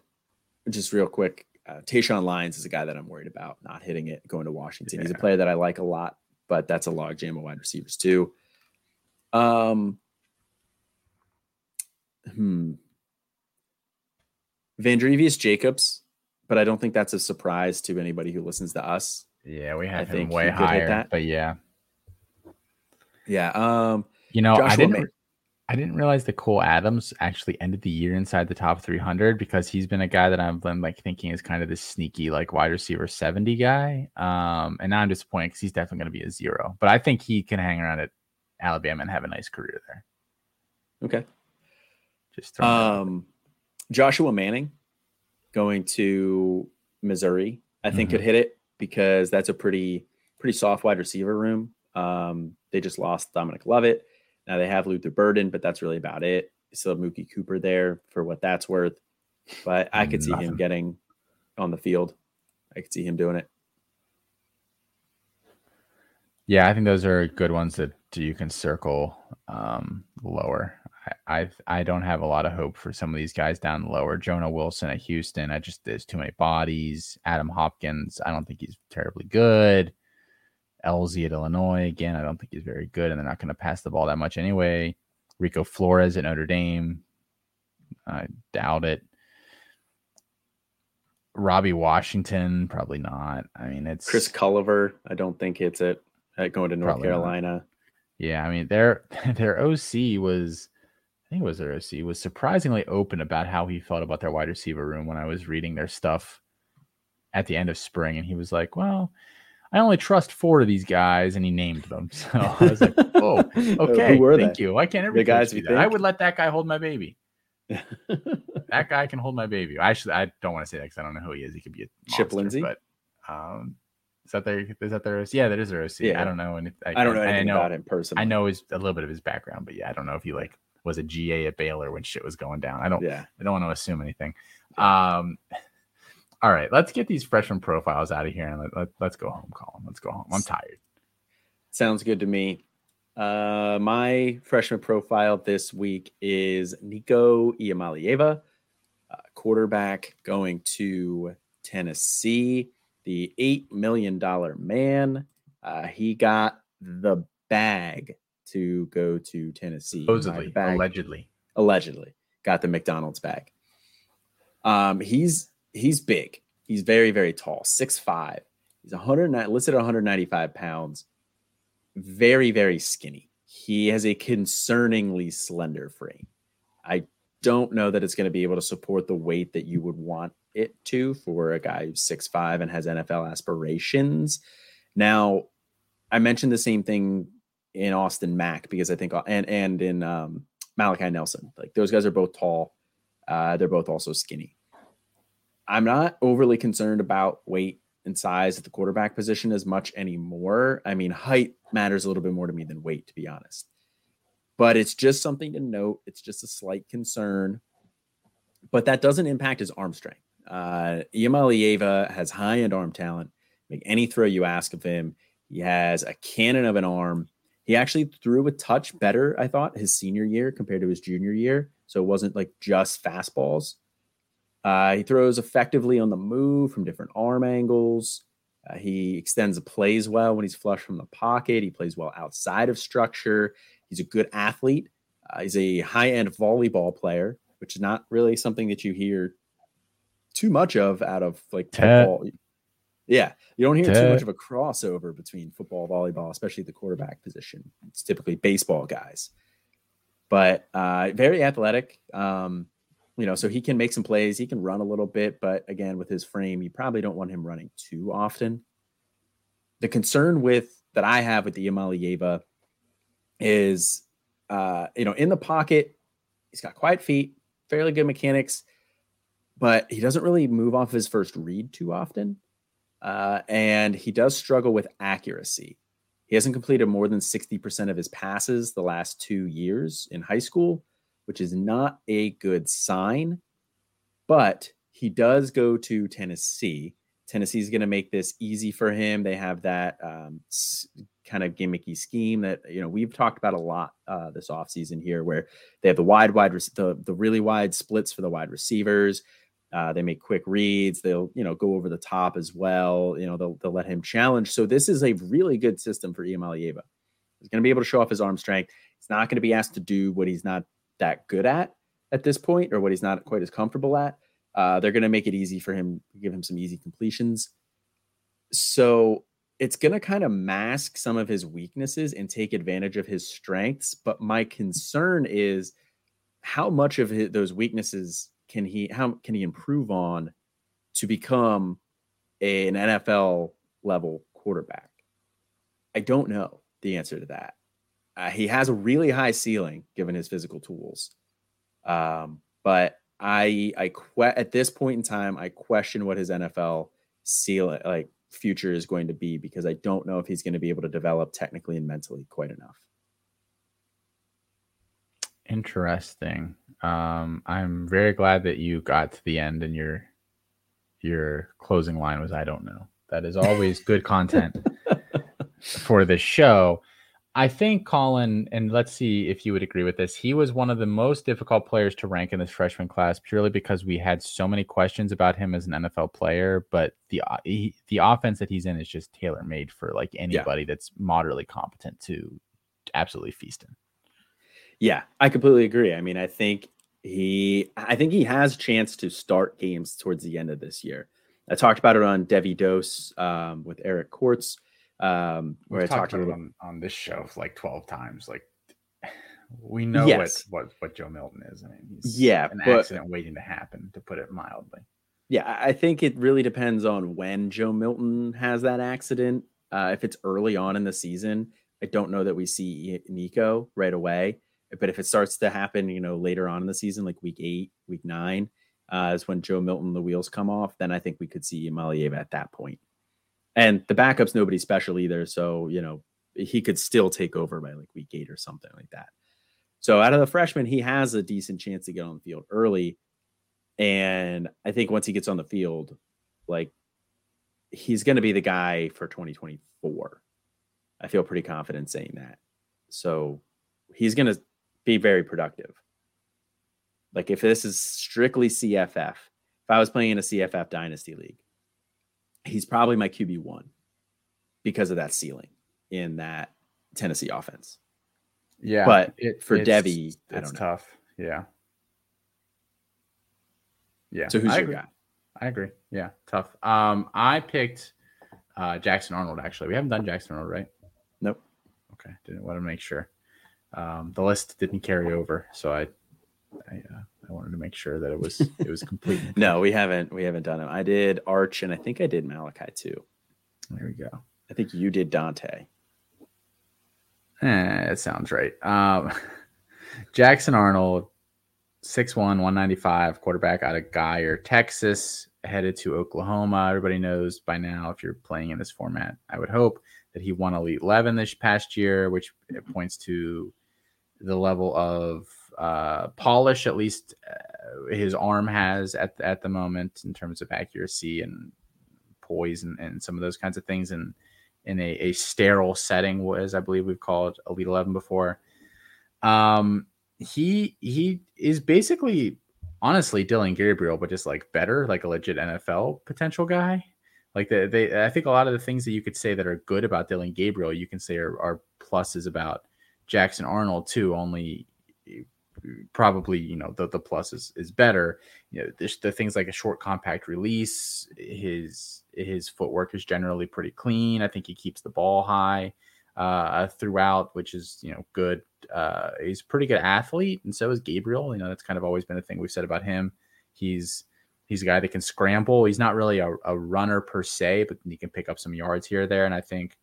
just real quick, uh, Tayshawn Lyons is a guy that I'm worried about not hitting it going to Washington. Yeah. He's a player that I like a lot, but that's a logjam of wide receivers too. Um, hmm. Vandrevius Jacobs, but I don't think that's a surprise to anybody who listens to us. Yeah, we had I him way higher, but yeah, yeah. Um, you know, Joshua I didn't. I didn't realize that Cole Adams actually ended the year inside the top 300 because he's been a guy that I've been like thinking is kind of this sneaky like wide receiver 70 guy. Um, and now I'm disappointed because he's definitely going to be a zero, but I think he can hang around at Alabama and have a nice career there. Okay. Just um, Joshua Manning going to Missouri, I think mm-hmm. could hit it because that's a pretty pretty soft wide receiver room. Um, they just lost Dominic Lovett now they have Luther Burden, but that's really about it. Still have Mookie Cooper there for what that's worth. But I could see Nothing. him getting on the field. I could see him doing it. Yeah, I think those are good ones that you can circle um, lower. I, I I don't have a lot of hope for some of these guys down lower. Jonah Wilson at Houston, I just there's too many bodies. Adam Hopkins, I don't think he's terribly good. Elzy at Illinois. Again, I don't think he's very good, and they're not going to pass the ball that much anyway. Rico Flores at Notre Dame. I doubt it. Robbie Washington, probably not. I mean, it's Chris Culliver. I don't think it's it at going to North Carolina. Not. Yeah, I mean, their [laughs] their OC was, I think it was their OC was surprisingly open about how he felt about their wide receiver room when I was reading their stuff at the end of spring, and he was like, "Well, I only trust four of these guys, and he named them. [laughs] So I was like, oh, [laughs] okay, thank they? you. I can't ever the guys. I would let that guy hold my baby. [laughs] that guy can hold my baby. Actually, I don't want to say that because I don't know who he is. He could be a monster, Chip Lindsey, but um, is that their is that their OC? yeah that is their OC. Yeah. I don't know. And I, I, don't know anything I know, about him personally. I know his a little bit of his background, but yeah, I don't know if he like was a GA at Baylor when shit was going down. I don't. Yeah. I don't want to assume anything. Um, all right, let's get these freshman profiles out of here and let, let, us go home, Colin. Let's go home. I'm tired. Sounds good to me. Uh, my freshman profile this week is Nico Iamaleava, uh, quarterback going to Tennessee, the $8 million man. Uh, he got the bag to go to Tennessee. Supposedly, bag, allegedly. Allegedly. Got the McDonald's bag. Um, he's he's big. He's very, very tall, six five. He's 109, listed at 195 pounds. Very, very skinny. He has a concerningly slender frame. I don't know that it's going to be able to support the weight that you would want it to for a guy who's six five and has NFL aspirations. Now, I mentioned the same thing in Austin Mack because I think and and in um, Malachi Nelson. Like those guys are both tall. Uh, they're both also skinny. I'm not overly concerned about weight and size at the quarterback position as much anymore. I mean, height matters a little bit more to me than weight, to be honest. But it's just something to note. It's just a slight concern. But that doesn't impact his arm strength. Uh, Iamaleava has high end arm talent. Make any throw you ask of him. He has a cannon of an arm. He actually threw a touch better, I thought, his senior year compared to his junior year. So it wasn't like just fastballs. Uh, he throws effectively on the move from different arm angles. Uh, he extends the plays well when he's flush from the pocket. He plays well outside of structure. He's a good athlete. Uh, he's a high end volleyball player, which is not really something that you hear too much of out of like football. Yeah, you don't hear too much of a crossover between football, volleyball, especially the quarterback position. It's typically baseball guys, but uh, very athletic. Um, you know, so he can make some plays. He can run a little bit, but again, with his frame, you probably don't want him running too often. The concern with that I have with the Iamaleava is, uh, you know, in the pocket, he's got quiet feet, fairly good mechanics, but he doesn't really move off his first read too often. Uh, and he does struggle with accuracy. He hasn't completed more than 60% of his passes the last two years in high school, which is not a good sign. But he does go to Tennessee. Tennessee's going to make this easy for him. They have that um, kind of gimmicky scheme that you know we've talked about a lot uh, this offseason here, where they have the wide, wide, the the really wide splits for the wide receivers. Uh, they make quick reads. They'll, you know, go over the top as well. You know, they'll, they'll let him challenge. So this is a really good system for Iamaleava. He's going to be able to show off his arm strength. He's not going to be asked to do what he's not that good at at this point, or what he's not quite as comfortable at. Uh, they're going to make it easy for him, give him some easy completions. So it's going to kind of mask some of his weaknesses and take advantage of his strengths. But my concern is how much of his, those weaknesses can he how can he improve on to become a, an NFL level quarterback? I don't know the answer to that. Uh, he has a really high ceiling given his physical tools, um, but I I que- at this point in time I question what his NFL ceiling like future is going to be because I don't know if he's going to be able to develop technically and mentally quite enough. Interesting. Um, I'm very glad that you got to the end and your your closing line was "I don't know." That is always good content [laughs] for the show. I think Colin, and let's see if you would agree with this. He was one of the most difficult players to rank in this freshman class, purely because we had so many questions about him as an NFL player. But the he, the offense that he's in is just tailor made for like anybody yeah. that's moderately competent to absolutely feasting. Yeah, I completely agree. I mean, I think he I think he has chance to start games towards the end of this year. I talked about it on Devy Dose um, with Eric Quartz, um, where We've I talked about it on, on this show like 12 times. Like [sighs] we know yes. what, what what Joe Milton is. I mean, he's yeah, an but, accident waiting to happen, to put it mildly. Yeah, I think it really depends on when Joe Milton has that accident. Uh, if it's early on in the season, I don't know that we see Nico right away. But if it starts to happen, you know, later on in the season, like week eight, week nine, uh, is when Joe Milton the wheels come off. Then I think we could see Malieva at that point. And the backup's nobody special either, so you know he could still take over by like week eight or something like that. So out of the freshmen, he has a decent chance to get on the field early. And I think once he gets on the field, like he's going to be the guy for 2024. I feel pretty confident saying that. So he's going to be very productive. Like if this is strictly CFF, if I was playing in a CFF dynasty league, he's probably my QB one because of that ceiling in that Tennessee offense. Yeah, but it, for it's, Devy, it's tough. Yeah, yeah. So who's I your agree. guy? I agree. Yeah, tough. Um, I picked uh, Jackson Arnold. Actually, we haven't done Jackson Arnold, right? Nope. Okay, didn't want to make sure um, the list didn't carry over, so I I, uh, I wanted to make sure that it was it was complete. [laughs] no, we haven't we haven't done it. I did Arch, and I think I did Malachi too. There we go. I think you did Dante. Eh, it sounds right. Um, [laughs] Jackson Arnold, 6'1", 195, quarterback out of Guyer, Texas, headed to Oklahoma. Everybody knows by now if you're playing in this format. I would hope that he won Elite 11 this past year, which points to the level of uh, polish, at least uh, his arm has at, at the moment in terms of accuracy and poise and, and some of those kinds of things. And in a, a sterile setting, was I believe we've called Elite 11 before. Um, he he is basically honestly Dillon Gabriel, but just like better, like a legit NFL potential guy. Like they, they, I think a lot of the things that you could say that are good about Dillon Gabriel, you can say are, are pluses about Jackson Arnold too. Only probably you know the the plus is is better. You know, the, the things like a short compact release, his his footwork is generally pretty clean. I think he keeps the ball high uh, throughout, which is you know good. Uh, he's a pretty good athlete, and so is Gabriel. You know that's kind of always been a thing we've said about him. He's he's a guy that can scramble. He's not really a, a runner per se, but he can pick up some yards here there. And I think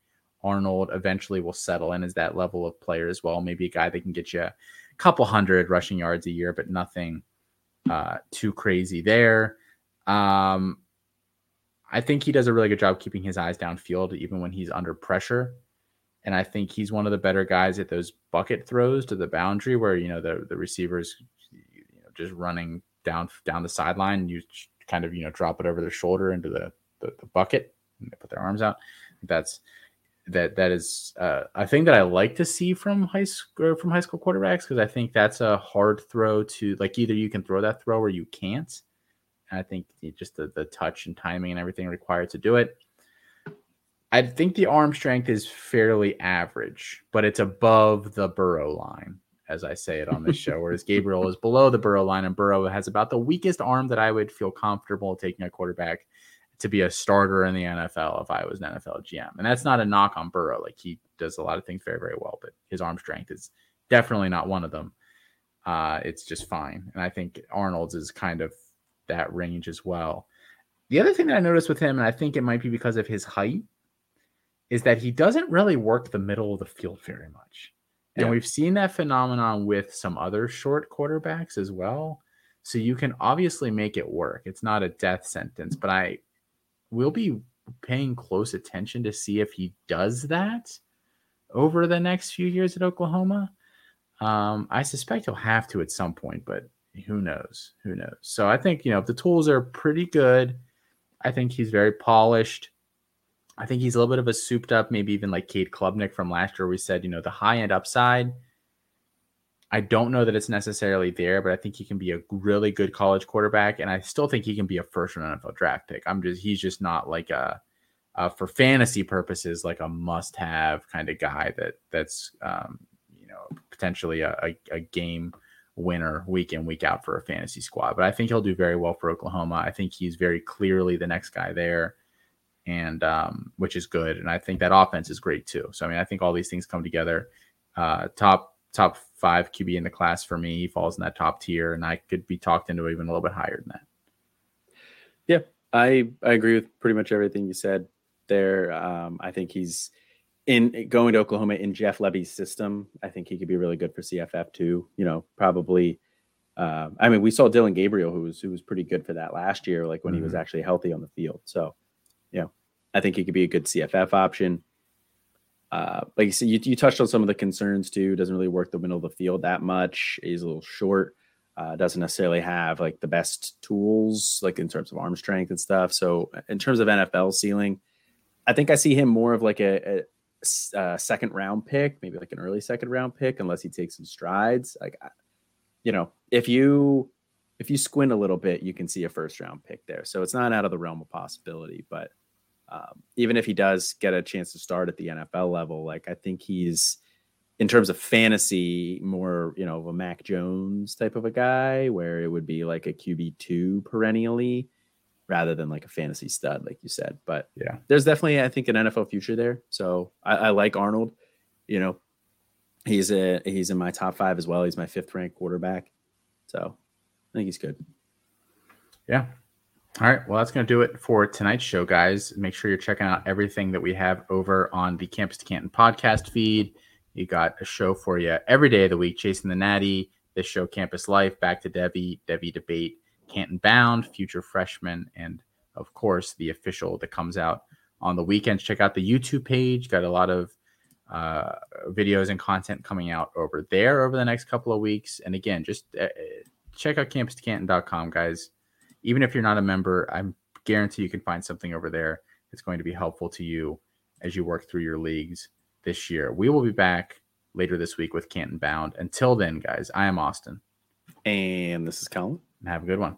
Arnold eventually will settle in as that level of player as well. Maybe a guy that can get you a couple hundred rushing yards a year, but nothing uh, too crazy there. Um, I think he does a really good job keeping his eyes downfield, even when he's under pressure. And I think he's one of the better guys at those bucket throws to the boundary where, you know, the, the receivers you know, just running down down the sideline. You kind of, you know, drop it over their shoulder into the, the, the bucket and they put their arms out. That's that that is uh, a thing that I like to see from high school from high school quarterbacks because I think that's a hard throw to like either you can throw that throw or you can't. And I think just the, the touch and timing and everything required to do it. I think the arm strength is fairly average, but it's above the Burrow line, as I say it on this show. Whereas Gabriel is below the Burrow line, and Burrow has about the weakest arm that I would feel comfortable taking a quarterback to be a starter in the NFL if I was an NFL GM. And that's not a knock on Burrow. Like he does a lot of things very, very well, but his arm strength is definitely not one of them. Uh, it's just fine. And I think Arnold's is kind of that range as well. The other thing that I noticed with him, and I think it might be because of his height, is that he doesn't really work the middle of the field very much. And yeah. we've seen that phenomenon with some other short quarterbacks as well. So you can obviously make it work. It's not a death sentence, but I we'll be paying close attention to see if he does that over the next few years at Oklahoma. Um, I suspect he'll have to at some point, but who knows? Who knows? So I think, you know, the tools are pretty good. I think he's very polished. I think he's a little bit of a souped up, maybe even like Cade Klubnik from last year. We said, you know, the high end upside I don't know that it's necessarily there, but I think he can be a really good college quarterback, and I still think he can be a first round NFL draft pick. I'm just he's just not like a uh, for fantasy purposes like a must have kind of guy that that's um, you know potentially a, a, a game winner week in week out for a fantasy squad. But I think he'll do very well for Oklahoma. I think he's very clearly the next guy there, and um, which is good. And I think that offense is great too. So I mean, I think all these things come together. Uh, top top five QB in the class for me. He falls in that top tier, and I could be talked into even a little bit higher than that. Yeah, I I agree with pretty much everything you said there. Um, I think he's in going to Oklahoma in Jeff Lebby's system. I think he could be really good for CFF too. You know, probably. Uh, I mean, we saw Dillon Gabriel, who was who was pretty good for that last year, like when mm-hmm. he was mm-hmm. actually healthy on the field. So, you know, I think he could be a good CFF option. Uh, like you said, you, you touched on some of the concerns too. Doesn't really work the middle of the field that much. He's a little short. Uh, doesn't necessarily have like the best tools, like in terms of arm strength and stuff. So, in terms of NFL ceiling, I think I see him more of like a, a, a second round pick, maybe like an early second round pick, unless he takes some strides. Like, you know, if you if you squint a little bit, you can see a first round pick there. So it's not out of the realm of possibility, but um, even if he does get a chance to start at the NFL level, like I think he's in terms of fantasy more, you know, of a Mac Jones type of a guy where it would be like a QB two perennially rather than like a fantasy stud, like you said. But yeah, there's definitely I think an NFL future there. So I, I like Arnold. You know, he's a he's in my top five as well. He's my fifth ranked quarterback. So I think he's good. Yeah, all right. Well, that's going to do it for tonight's show, guys. Make sure you're checking out everything that we have over on the Campus to Canton podcast feed. You got a show for you every day of the week, Chasing the Natty, this show, Campus Life, Back to Devy, Devy Debate, Canton Bound, Future Freshman, and of course, the official that comes out on the weekends. Check out the YouTube page. Got a lot of uh, videos and content coming out over there over the next couple of weeks. And again, just uh, check out campus2canton.com, guys even if you're not a member, I'm guarantee you can find something over there that's going to be helpful to you as you work through your leagues this year. We will be back later this week with Canton Bound. Until then, guys, I am Austin. And this is Colin. Have a good one.